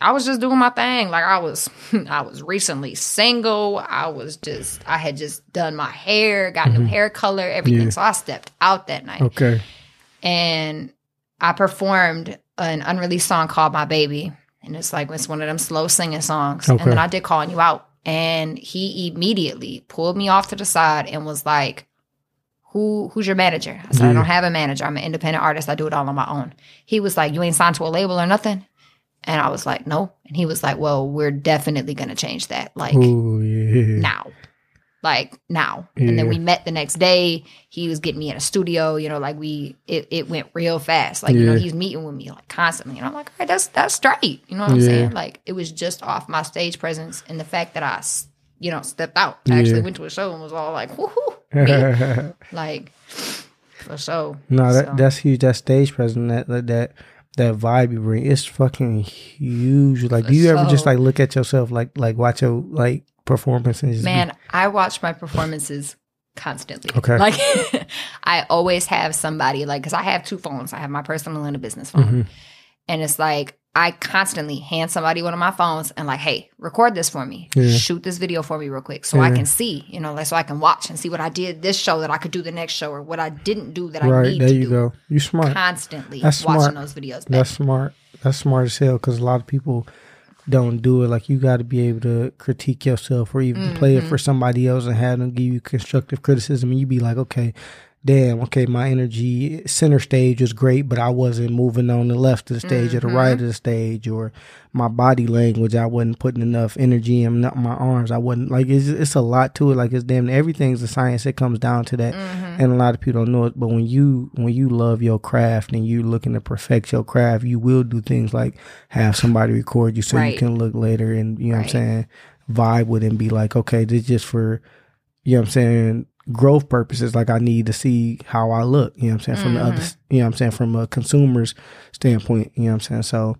I was just doing my thing. Like I was, *laughs* I was recently single. I was just, I had just done my hair, got new hair color, everything. Mm-hmm. Yeah. So I stepped out that night Okay. and I performed an unreleased song called My Baby. And it's like it's one of them slow singing songs. Okay. And then I did calling you out. And he immediately pulled me off to the side and was like, Who who's your manager? I said. I don't have a manager. I'm an independent artist. I do it all on my own. He was like, You ain't signed to a label or nothing? And I was like, No. And he was like, Well, we're definitely gonna change that. Like Oh yeah. now. Like now. And then we met the next day. He was getting me in a studio, you know, like we it, it went real fast. Like, you know, he's meeting with me like constantly. And I'm like, all right, that's that's straight. You know what I'm Yeah. saying? Like it was just off my stage presence and the fact that I you know, stepped out. I actually went to a show and was all like, woohoo. *laughs* like for sure. no, that So, that's huge. That stage presence, that that that, that vibe you bring, it's fucking huge. Like, do you ever just like look at yourself, like like watch your like performance and just be- Man, I watch my performances constantly. Okay. Like *laughs* I always have somebody like cuz I have two phones. I have my personal and a business phone. Mhm. And it's like I constantly hand somebody one of my phones and like, "Hey, record this for me. Yeah. Shoot this video for me real quick so I can see, you know, like so I can watch and see what I did this show that I could do the next show or what I didn't do that I right need there you do." go. You smart. Constantly That's watching smart. those videos. Back. That's smart. That's smart as hell because a lot of people don't do it. Like you got to be able to critique yourself or even play it Mm-hmm. for somebody else and have them give you constructive criticism. And you be like, okay, damn, okay, my energy center stage was great, but I wasn't moving on the left of the stage or the right Mm-hmm. of the stage, or my body language, I wasn't putting enough energy in my arms. I wasn't like it's it's a lot to it. Like it's damn everything's a science. It comes down to that, Mm-hmm. and a lot of people don't know it. But when you when you love your craft and you looking to perfect your craft, you will do things like have somebody record you so you can look later and you know what I'm saying vibe with it and be like, okay, this just for you know what I'm saying growth purposes. Like I need to see how I look. You know what I'm saying from the other. You know what I'm saying from a consumer's standpoint. You know what I'm saying so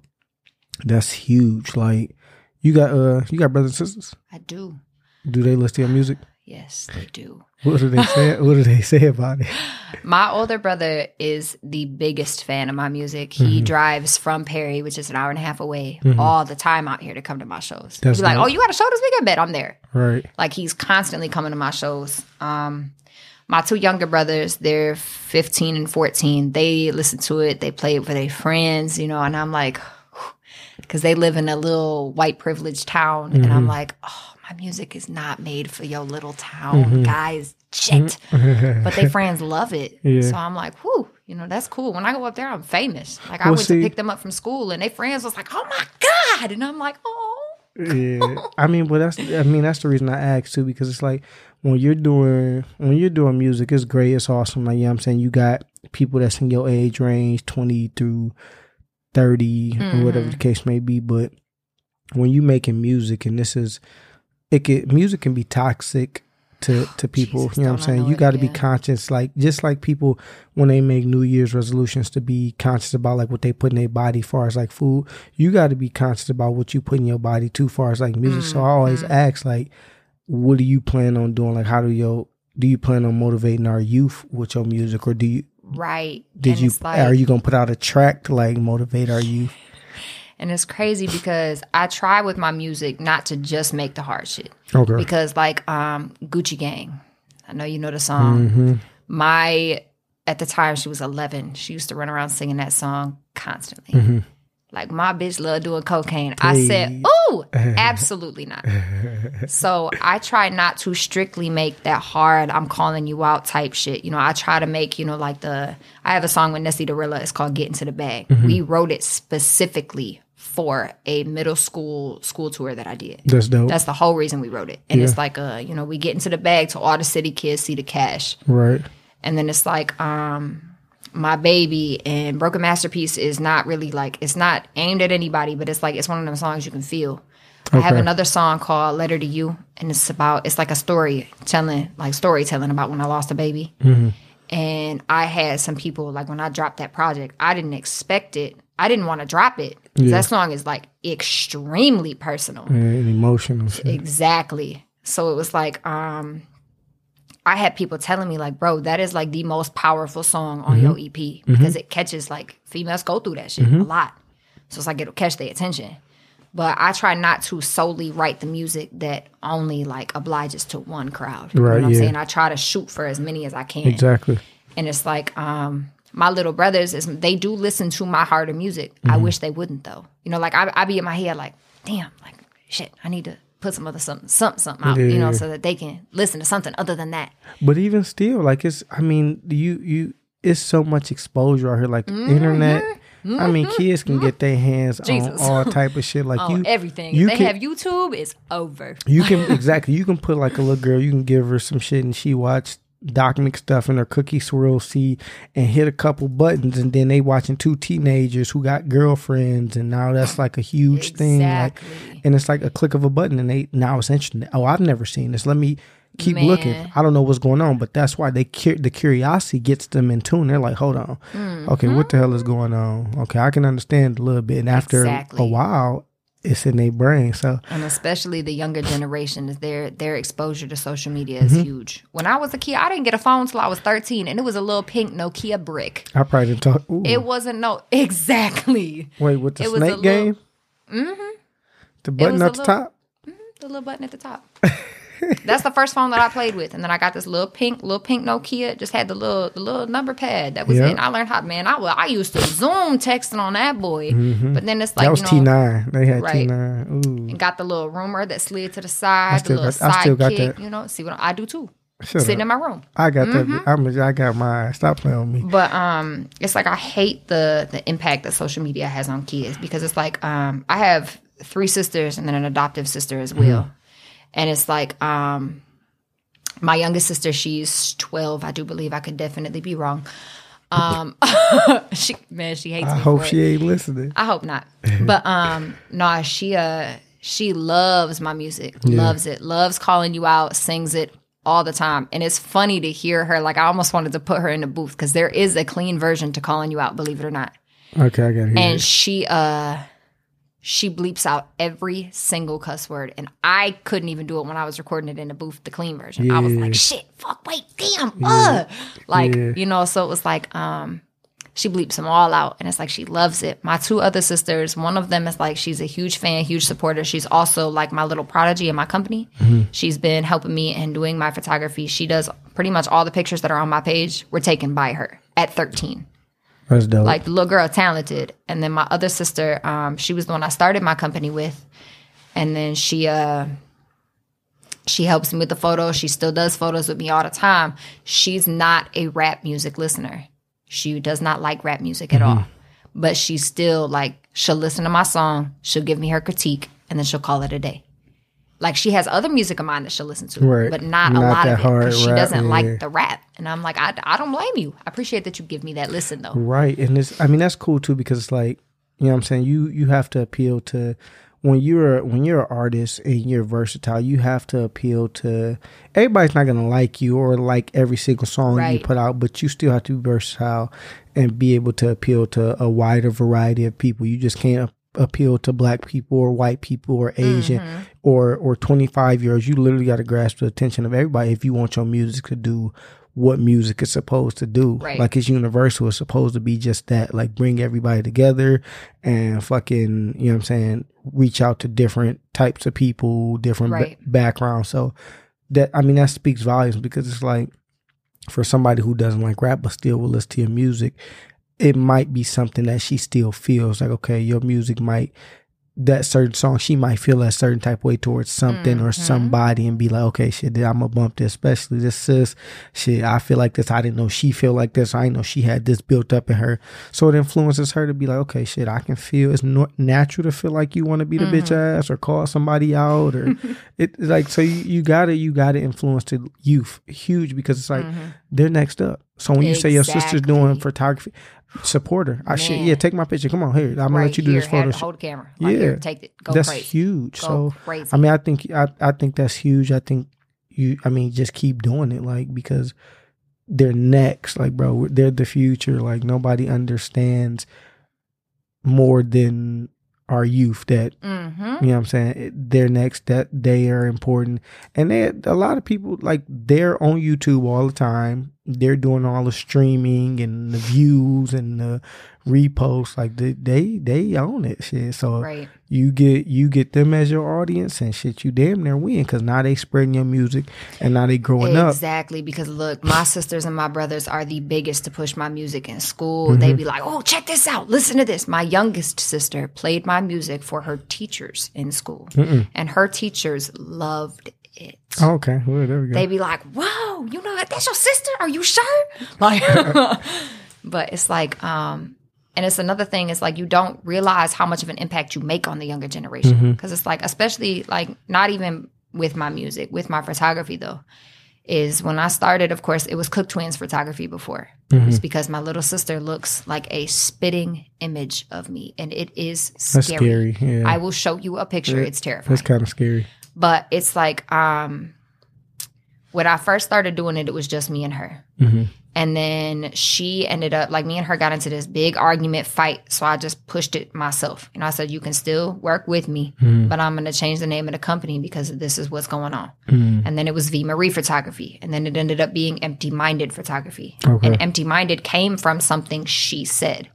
that's huge. Like you got uh you got brothers and sisters. I do. Do they listen to your music? Yes, *laughs* they do. What do they say? what do they say about it? *laughs* My older brother is the biggest fan of my music. Mm-hmm. He drives from Perry, which is an hour and a half away, all the time out here to come to my shows. That's He's like, "Oh, you got a show this weekend? Bet I'm there." Right. Like he's constantly coming to my shows. Um, my two younger brothers, they're 15 and 14. They listen to it. They play it for their friends, you know. And I'm like, because they live in a little white privileged town, and I'm mm-hmm. like, oh, my music is not made for your little town, mm-hmm. guys. Shit, mm-hmm. but they friends love it. *laughs* Yeah. So I'm like, whoo, you know, that's cool. When I go up there, I'm famous. Like I Well, went see- to pick them up from school, and they friends was like, oh my god, and I'm like, oh, yeah. *laughs* I mean, but that's I mean that's the reason I asked too because it's like when you're doing when you're doing music, it's great, it's awesome. Like you know I'm saying, you got people that's in your age range, twenty through 30 or whatever the case may be. But when you making music, and this is it, can, music can be toxic to to people. Jesus, you know what I'm saying? You got to be conscious, like just like people when they make New Year's resolutions to be conscious about like what they put in their body, far as like food. You got to be conscious about what you put in your body too, far as like music. So I always Mm-hmm. ask, like, what do you plan on doing? Like, how do your do you plan on motivating our youth with your music, or do you right. did and you like, are you gonna put out a track to like motivate Are you? *sighs* And it's crazy because I try with my music not to just make the hard shit. Okay. Because like um Gucci Gang, I know you know the song. Mm-hmm. My at the time she was 11. She used to run around singing that song constantly. Mm-hmm. Like my bitch love doing cocaine. I said, "Oh, *laughs* absolutely not." so I try not to strictly make that hard. I'm calling you out type shit. You know, I try to make you know like the. I have a song with Nessie Dorilla. It's called "Get Into the Bag." Mm-hmm. We wrote it specifically for a middle school school tour that I did. That's dope. That's the whole reason we wrote it. And it's like a you know, we get into the bag to all the city kids see the cash. right. And then it's like um my baby and Broken Masterpiece is not really like it's not aimed at anybody, but it's like it's one of them songs you can feel. I have another song called Letter to You and it's about it's like a story telling like storytelling about when I lost a baby. And I had some people like when I dropped that project, I didn't expect it. I didn't want to drop it Yeah. That song is like extremely personal. And emotional shit. Exactly. So it was like, um, I had people telling me like, bro, that is like the most powerful song on your EP because it catches like females go through that shit a lot. So it's like it'll catch their attention. But I try not to solely write the music that only like obliges to one crowd. You Right, know what I'm yeah. saying? I try to shoot for as many as I can Exactly. and it's like um my little brothers is they do listen to my harder music i Mm-hmm. wish they wouldn't though you know like I, I be in my head like damn like shit i need to put some other something something something out you know Yeah. so that they can listen to something other than that But even still, like it's I mean, you you it's so much exposure out here, like Mm-hmm. internet. I mean, kids can get their hands Jesus. on all type of shit. Like *laughs* on you, everything you if they can- have youtube it's over you can *laughs* exactly you can put like a little girl, you can give her some shit, and she watch Doc stuff in her Cookie Swirl C and hit a couple buttons, and then they watching two teenagers who got girlfriends, and now that's like a huge thing. Like, and it's like a click of a button, and they now it's interesting. Oh, I've never seen this. Let me keep Man. looking. I don't know what's going on, but that's why they the curiosity gets them in tune. They're like, hold on, Mm-hmm. okay, what the hell is going on? Okay, I can understand a little bit, and after a while, it's in their brain. So and especially the younger generation is their their exposure to social media is Mm-hmm. huge when i was a kid i didn't get a phone until i was 13 and it was a little pink nokia brick I probably didn't talk. Ooh. it wasn't no *laughs* exactly Wait, with the It snake little- game? Mm-hmm. The button at the little- top? the little button at the top. *laughs* That's the first phone that I played with, and then I got this little pink, little pink Nokia. Just had the little, the little number pad. That was it. And I learned how. Man, I I used to zoom texting on that boy, but then it's like that was T nine. They had right. T nine. Ooh. and got the little rumor that slid to the side, still the little got- I still got that. You know, see what I do too. Shut Sitting up. in my room. I got Mm-hmm. that. I'm, I got mine. Stop playing with me. But um, it's like I hate the the impact that social media has on kids because it's like um, I have three sisters and then an adoptive sister as well, and it's like um, my youngest sister she's twelve. I do believe I could definitely be wrong. Um, *laughs* she man, she hates I me. hope for it. she ain't listening. I hope not. But um *laughs* no, she uh she loves my music. Loves it. Loves calling you out, sings it all the time. And it's funny to hear her like I almost wanted to put her in the booth cuz there is a clean version to calling you out, believe it or not. Okay, I got hear And it. she uh she bleeps out every single cuss word and I couldn't even do it when I was recording it in the booth, the clean version. I was like, "Shit, fuck, wait, damn." Uh. Like, Yeah. you know, so it was like um she bleeps them all out and it's like she loves it my two other sisters one of them is like she's a huge fan huge supporter she's also like my little prodigy in my company she's been helping me and doing my photography she does pretty much all the pictures that are on my page were taken by her at 13 That's dope. like the little girl talented. And then my other sister um she was the one i started my company with. And then she uh she helps me with the photos. She still does photos with me all the time. She's not a rap music listener. She does not like rap music at all. But she's still like she'll listen to my song. She'll give me her critique. And then she'll call it a day like she has other music of mine that she'll listen to Right. but not, a lot of it 'cause hard she doesn't yeah. like the rap and i'm like I, I don't blame you i appreciate that you give me that listen though Right. And it's I mean that's cool too because it's like, you know what I'm saying, you you have to appeal to when you're when you're an artist and you're versatile, you have to appeal to everybody's not gonna like you or like every single song you put out, but you still have to be versatile and be able to appeal to a wider variety of people. You just can't appeal to black people or white people or Asian Mm-hmm. or or 25 year olds. You literally got to grasp the attention of everybody if you want your music to do what music is supposed to do. Right. Like it's universal. It's supposed to be just that, like bring everybody together and fucking, you know what I'm saying, reach out to different types of people, different Right. backgrounds. So that, I mean, that speaks volumes because it's like for somebody who doesn't like rap but still will listen to your music, it might be something that she still feels like, okay, your music might that certain song she might feel a certain type of way towards something or Mhm. somebody and be like, okay, shit, I'm gonna bump this, especially this sis. Shit, I feel like this. I didn't know she feel like this. I know she had this built up in her. So it influences her to be like, okay, shit, I can feel it's no, natural to feel like you want to be the bitch ass or call somebody out or *laughs* it like so you, you gotta you gotta influence the youth huge because it's like they're next up. So when you say your sister's doing photography, support her. I should yeah, take my picture. Come on here. I'm gonna right let you do here, this photo. shoot. hold the camera like, Yeah. here, take it go that's crazy huge. go so crazy I mean, I think I I think that's huge. I think you. I mean, just keep doing it, like because they're next. Like, bro, they're the future. Like nobody understands more than our youth that mm-hmm. you know what I'm saying? They're next that they are important. And they a lot of people like they're on YouTube all the time. They're doing all the streaming and the views and the reposts. Like they they, they own it shit. So right you get you get them as your audience and shit you damn near win because now they spreading your music and now they growing up. Exactly, because look, my sisters and my brothers are the biggest to push my music in school. Mm-hmm. They be like, "Oh, check this out! Listen to this." My youngest sister played my music for her teachers in school, and her teachers loved it. Oh, okay, well there we go. They be like, "Whoa, you know that? That's your sister? Are you sure?" *laughs* Like, *laughs* but it's like, um, and it's another thing. It's like you don't realize how much of an impact you make on the younger generation because it's like, especially like not even with my music, with my photography though. Is when I started, of course, it was Cook Twins photography before. It's because my little sister looks like a spitting image of me, and it is That's scary. scary. Yeah, I will show you a picture. It's terrifying that's kind of scary. But it's like um when i first started doing it it was just me and her Mhm. and then she ended up like me and her got into this big argument fight so i just pushed it myself and i said you can still work with me Mm-hmm. but i'm going to change the name of the company because this is what's going on Mm-hmm. and then it was Vee Marie photography and then it ended up being empty minded photography Okay. and empty minded came from something she said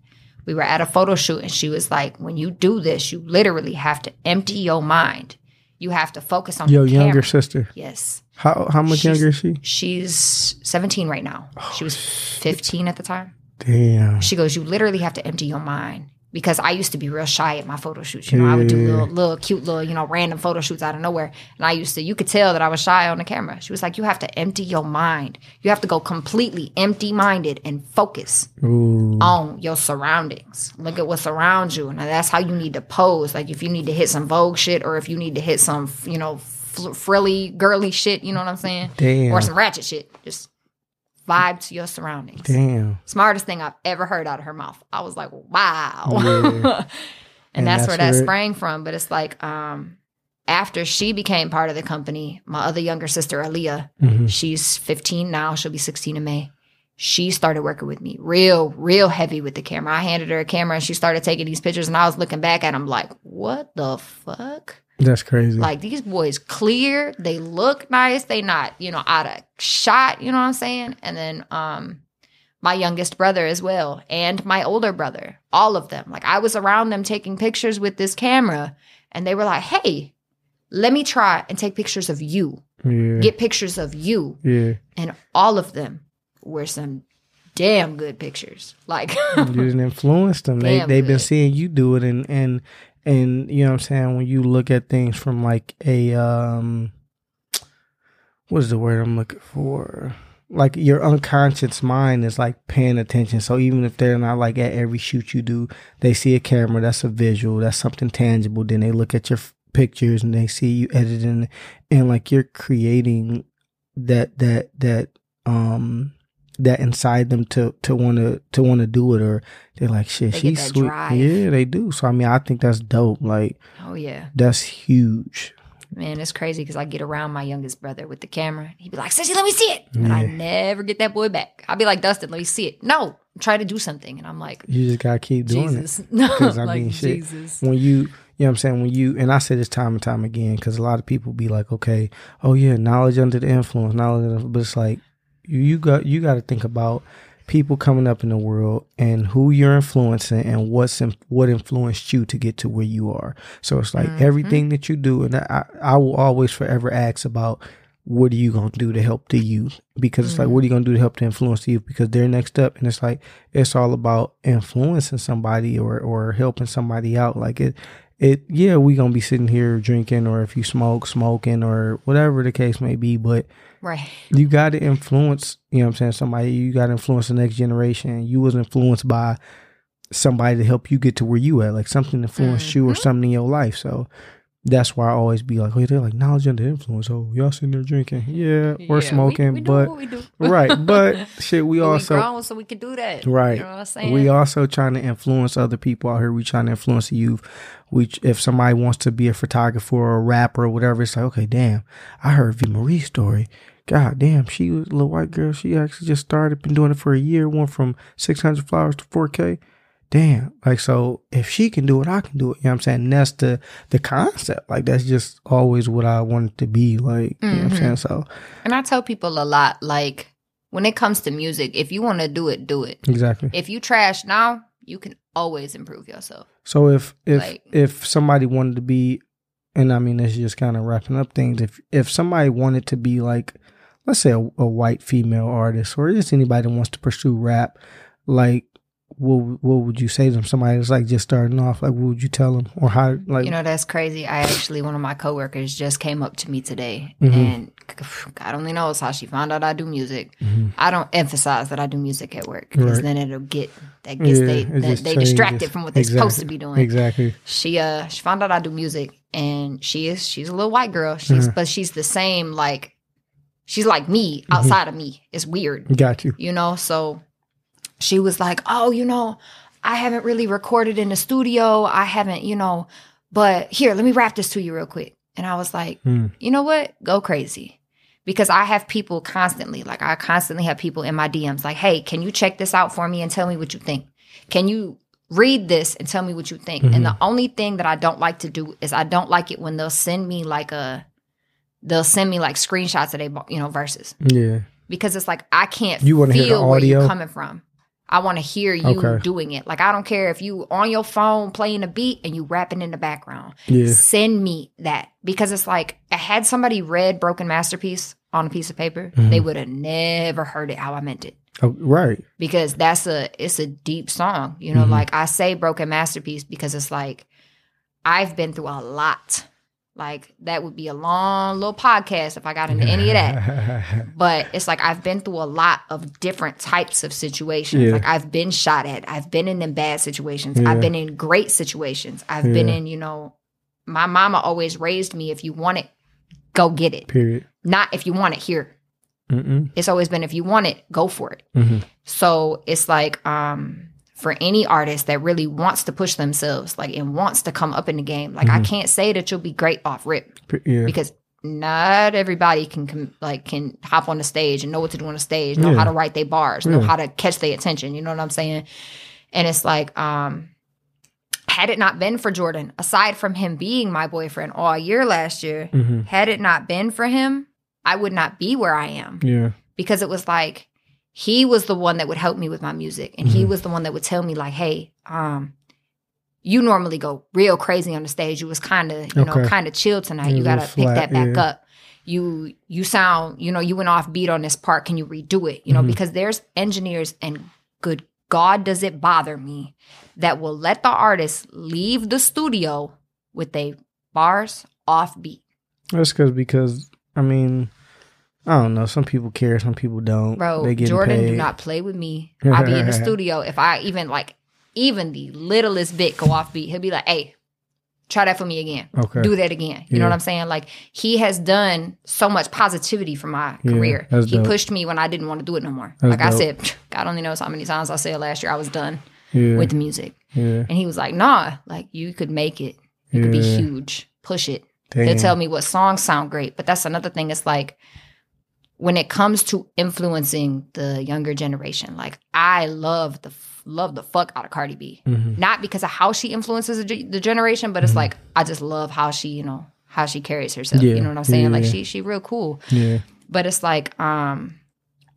we were at a photo shoot and she was like when you do this you literally have to empty your mind you have to focus on Your the camera. younger sister. Yes. How how much She's- younger is she? She's 17 right now. She was 15 at the time. Damn. She goes, You literally have to empty your mind. Because I used to be real shy at my photo shoots. You know, I would do little, little, cute, little, you know, random photo shoots out of nowhere. And I used to, you could tell that I was shy on the camera. She was like, You have to empty your mind. You have to go completely empty minded and focus Ooh. on your surroundings. Look at what's around you, and that's how you need to pose. Like if you need to hit some Vogue shit, or if you need to hit some, you know, fr- frilly, girly shit. You know what I'm saying? Damn. Or some ratchet shit. Just vibe to your surroundings. Damn. Smartest thing I've ever heard out of her mouth. I was like, wow. Yeah. *laughs* and, And that's, that's where that it- sprang from. But it's like, um, after she became part of the company, my other younger sister, Aaliyah, Mhm. she's 15 now. She'll be 16 in May. She started working with me real, real heavy with the camera. I handed her a camera and she started taking these pictures. And I was looking back at them like, what the fuck? That's crazy. Like these boys clear, they look nice, they not, you know, out of shot, you know what I'm saying? And then um my youngest brother as well, and my older brother, all of them. Like I was around them taking pictures with this camera, and they were like, Hey, let me try and take pictures of you. yeah. Get pictures of you. yeah. And all of them were some damn good pictures. Like *laughs* you didn't influence them. They they've been seeing you do it and and and you know what I'm saying when you look at things from like a um what is the word I'm looking for? Like your unconscious mind is like paying attention. So even if they're not like at every shoot you do, they see a camera, that's a visual, that's something tangible. Then they look at your f- pictures and they see you editing and like you're creating that that that um that inside them to to want to to want to do it or they're like shit They she's sweet drive. yeah they do so i mean i think that's dope like oh yeah. that's huge Man, it's crazy because I get around my youngest brother with the camera. He'd be like, Sissy, let me see it. And I never get that boy back. I'd be like, Dustin, let me see it. No, try to do something. And I'm like, you just gotta keep doing it Jesus. *laughs* No, 'Cause, I like, mean, shit, Jesus. when you you know what I'm saying when you and I say this time and time again because a lot of people be like okay oh yeah knowledge under the influence knowledge under, but it's like you, you got you got to think about people coming up in the world and who you're influencing and what's in, what influenced you to get to where you are. So it's like Mhm. everything that you do and I, I will always forever ask about what are you going to do to help the youth? Because it's like what are you going to do to help to influence the youth? Because they're next up and it's like it's all about influencing somebody or or helping somebody out. Like it it yeah we gonna be sitting here drinking or if you smoke smoking or whatever the case may be but Right. you got to influence you know what i'm saying somebody you got to influence the next generation. You was influenced by somebody to help you get to where you at like something influenced mm-hmm. you or something in your life. So that's why I always be like, oh, they're like knowledge under influence. Oh, y'all sitting there drinking, mm-hmm. yeah, or Yeah, smoking, we, we do but what we do. *laughs* right, but *laughs* shit, we But also we grown so we can do that. Right. You know what I'm saying? we also trying to influence other people out here. We trying to influence the youth. We if somebody wants to be a photographer or a rapper or whatever, it's like, okay, damn, I heard Vee Marie's story. God damn, she was a little white girl. She actually just started, been doing it for a year, went from six hundred flowers to four K. Damn. Like so if she can do it, I can do it. You know what I'm saying? And that's the the concept. Like that's just always what I wanted to be. Like, you know what I'm Mhm. saying? So And I tell people a lot, like, when it comes to music, if you want to do it, do it. exactly. If you trash now, you can always improve yourself. So if if Like- if somebody wanted to be, and I mean it's just kind of wrapping up things. If if somebody wanted to be like, let's say a, a white female artist, or just anybody that wants to pursue rap, like what what would you say to them? Somebody that's like just starting off, like what would you tell them, or how like You know, that's crazy. I actually, one of my coworkers just came up to me today, Mhm. and God only knows how she found out I do music. Mhm. I don't emphasize that I do music at work because Right. then it'll get that gets Yeah, they they, they distracted from what they're supposed to be doing. exactly? She uh she found out I do music, and she is she's a little white girl. She's Uh-huh. but she's the same like she's like me Mm-hmm. outside of me. It's weird Got you. you know so she was like oh you know i haven't really recorded in the studio i haven't you know but here let me wrap this to you real quick and i was like Hmm. you know what go crazy because i have people constantly like i constantly have people in my dms like hey can you check this out for me and tell me what you think can you read this and tell me what you think and the only thing that i don't like to do is i don't like it when they'll send me like a they'll send me like screenshots of they you know verses Yeah. because it's like I can't You wanna feel hear the audio? coming from. I want to hear you Okay. doing it. Like I don't care if you on your phone playing a beat and you rapping in the background. Yeah. Send me that because it's like had somebody read Broken Masterpiece on a piece of paper, Mhm. they would have never heard it how I meant it Oh, right. because that's a it's a deep song. You know, Mhm. like I say broken masterpiece because it's like I've been through a lot. Like that would be a long little podcast if I got into any of that. *laughs* But it's like I've been through a lot of different types of situations. Yeah. Like I've been shot at. I've been in them bad situations. Yeah. I've been in great situations. I've been in, you know, my mama always raised me if you want it, go get it. Period. Not if you want it here. Mm-mm. It's always been if you want it, go for it. Mm-hmm. So it's like um for any artist that really wants to push themselves, like and wants to come up in the game, like I Mhm. can't say that you'll be great off rip Yeah. because not everybody can com- like can hop on the stage and know what to do on the stage, know Yeah. how to write their bars, know how to catch their attention. You know what I'm saying? And it's like um had it not been for Jordan, aside from him being my boyfriend all year last year, Mm-hmm. had it not been for him, I would not be where I am Yeah. because it was like he was the one that would help me with my music and he Mhm. was the one that would tell me like hey um you normally go real crazy on the stage. You was kind of you know kind of chill tonight. Yeah, you gotta pick flat, that back yeah. up. You you sound you know you went off beat on this part. Can you redo it? You know Mhm. because there's engineers and good god does it bother me that will let the artist leave the studio with a bars off beat. That's because because I mean, I don't know. Some people care, some people don't. bro they get jordan paid. do not play with me *laughs* I'll be in the studio if i even like even the littlest bit go off beat he'll be like hey try that for me again Okay. do that again. You know what I'm saying? Like he has done so much positivity for my Yeah, career. He dope. pushed me when I didn't want to do it no more. That's like I said, *laughs* God only knows how many times I said last year I was done yeah, with the music. yeah, And he was like, nah, like you could make it. You could be huge. Push it. Damn. He'll tell me what songs sound great. But that's another thing. It's like when it comes to influencing the younger generation, like I love the love the fuck out of Cardi B. Mhm. Not because of how she influences the, the generation, but it's like I just love how she, you know, how she carries herself. Yeah. You know what I'm saying? Yeah, like yeah. she she real cool. yeah, But it's like um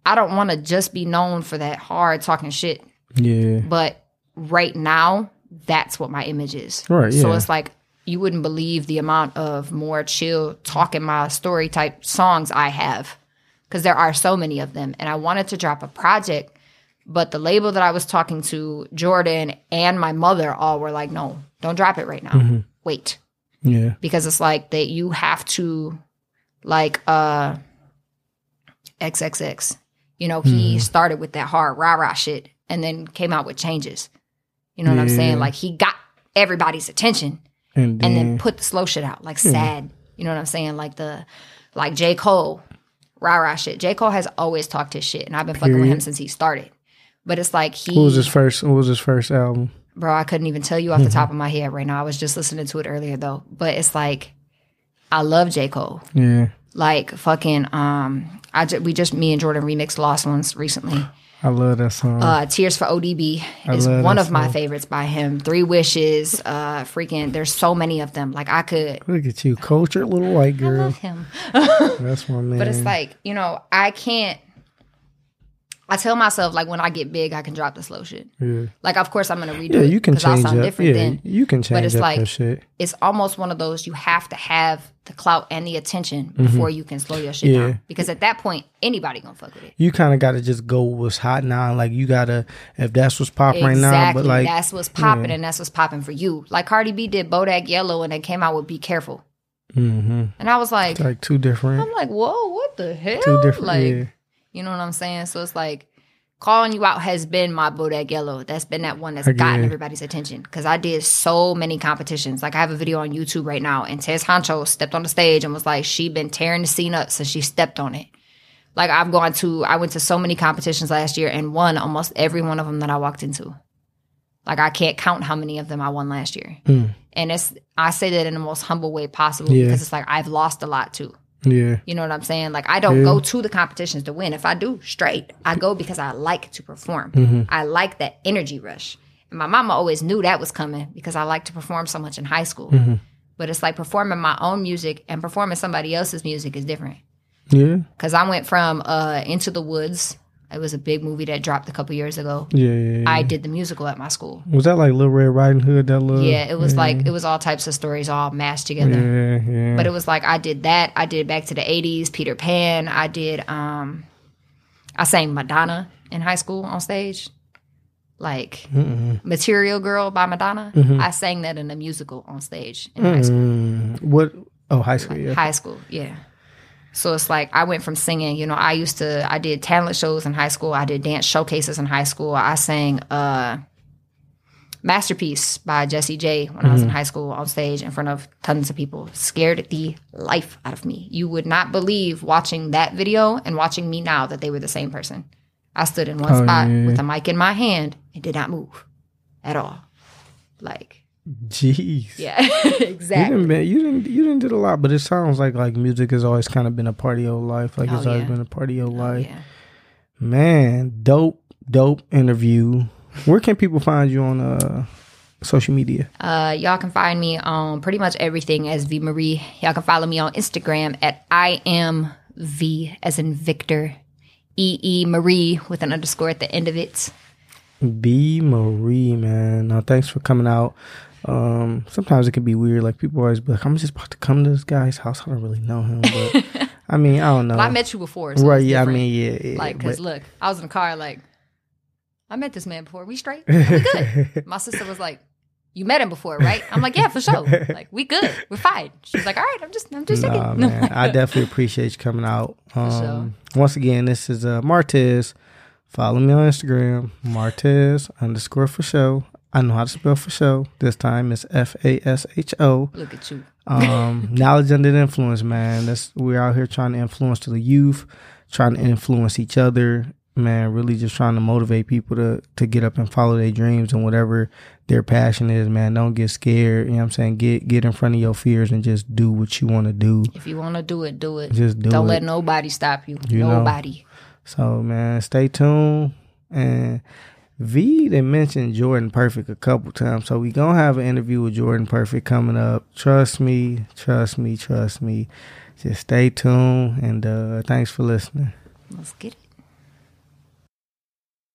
I don't want to just be known for that hard talking shit yeah. but right now that's what my image is Right, so it's like you wouldn't believe the amount of more chill talking my story type songs i have because there are so many of them and i wanted to drop a project but the label that i was talking to jordan and my mother all were like no don't drop it right now. Mm-hmm. wait. Yeah, because it's like that you have to like uh xxx you know he started with that hard rah rah shit and then came out with changes. You know what i'm saying? Like he got everybody's attention and then, and then put the slow shit out like sad. You know what i'm saying? Like the like j. Cole rah rah shit. J. Cole has always talked his shit and i've been fucking with him since he started. But it's like he what was his first? What was his first album? bro i couldn't even tell you off the top of my head right now. I was just listening to it earlier though. But it's like i love j. Cole. Yeah, like fucking um i ju- we just me and jordan remixed lost ones recently I love that song. uh tears for odb is one of my favorites by him three wishes uh freaking there's so many of them like i could Look at you, cultured little white I girl. love him That's my man. *laughs* but it's like you know i can't i tell myself like when i get big i can drop the slow shit yeah, like of course i'm gonna redo yeah. You can I'll change sound up. different Yeah, then you can change But it's like- shit. it's almost one of those you have to have the clout and the attention before you can slow your shit Mm-hmm. Yeah. down because at that point anybody gonna fuck with it You kind of got to just go what's hot now. Like you gotta, if that's what's popping right now. Exactly. But like, that's what's popping yeah. and that's what's popping for you. Like Cardi B did Bodak Yellow and then came out with Be Careful. Mm-hmm. And I was like, it's like two different, I'm like, whoa, what the hell? two different. like. You know what I'm saying? So it's like calling you out has been my Bodak Yellow. That's been that one that's gotten everybody's attention. Cause I did so many competitions. Like I have a video on YouTube right now and Tez Honcho stepped on the stage and was like, she been tearing the scene up since she stepped on it. Like I've gone to, I went to so many competitions last year and won almost every one of them that I walked into. Like I can't count how many of them I won last year. Mm. And it's, I say that in the most humble way possible Yeah. because it's like I've lost a lot too. Yeah, You know what I'm saying? Like I don't Yeah. go to the competitions to win. If I do, straight. I go because I like to perform. Mm-hmm. I like that energy rush. And my mama always knew that was coming because I like to perform so much in high school. Mm-hmm. But it's like performing my own music and performing somebody else's music is different. yeah, Cause I went from uh Into the Woods. It was a big movie that dropped a couple years ago. yeah. yeah, yeah. I did the musical at my school. was that like Little Red Riding Hood? That little. Yeah, it was like it was all types of stories all mashed together. Yeah, yeah. But it was like I did that. I did Back to the '80s, Peter Pan. I did. um I sang Madonna in high school on stage, like Mm-mm. "Material Girl" by Madonna. Mhm. I sang that in a musical on stage in high school. What? Oh, high school. Yeah. High school, yeah. So it's like I went from singing. You know, I used to. I did talent shows in high school. I did dance showcases in high school. I sang. uh Masterpiece by Jessie J when I was in high school on stage in front of tons of people. Scared the life out of me. You would not believe watching that video and watching me now that they were the same person. I stood in one Oh, spot yeah. with a mic in my hand and did not move at all. Like, Jeez. yeah, *laughs* You exactly. didn't, you didn't. You didn't did a lot, but it sounds like like music has always kind of been a part of your life. Like Oh, it's always yeah. been a part of your Oh, life. yeah. Man, dope, dope interview. Where can people find you on uh social media? Uh, y'all can find me on pretty much everything as Vee Marie. Y'all can follow me on Instagram at I am V as in Victor, E E Marie with an underscore at the end of it. Vee Marie, man. Now, thanks for coming out. Um, sometimes it can be weird. Like people always be like, "I'm just about to come to this guy's house. I don't really know him, but *laughs* I mean, I don't know. But I met you before, so right? Yeah, I mean, yeah, yeah. like, cause but- look, I was in the car, like, I met this man before. We straight? *laughs* We good. My sister was like, "You met him before, right?" I'm like, "Yeah, for sure. Like, we good. We're fine." She's like, "All right, I'm just, I'm just checking." Man. I *laughs* definitely appreciate you coming out. Um, sure. Once again, this is uh, Martez. Follow me on Instagram, Martez underscore for show. I know how to spell for show. This time it's F A S H O. Look at you. Um, *laughs* knowledge under the influence, man. That's we're out here trying to influence the youth, trying to influence each other, man. Really just trying to motivate people to to get up and follow their dreams and whatever their passion is, man. Don't get scared. You know what I'm saying? Get get in front of your fears and just do what you want to do. If you want to do it, do it. Just do Don't it. let nobody stop you. You know. nobody. So man, stay tuned. And V they mentioned Jordan Perfect a couple times. So we gonna have an interview with Jordan Perfect coming up. Trust me, trust me, trust me. Just stay tuned and uh thanks for listening. Let's get it.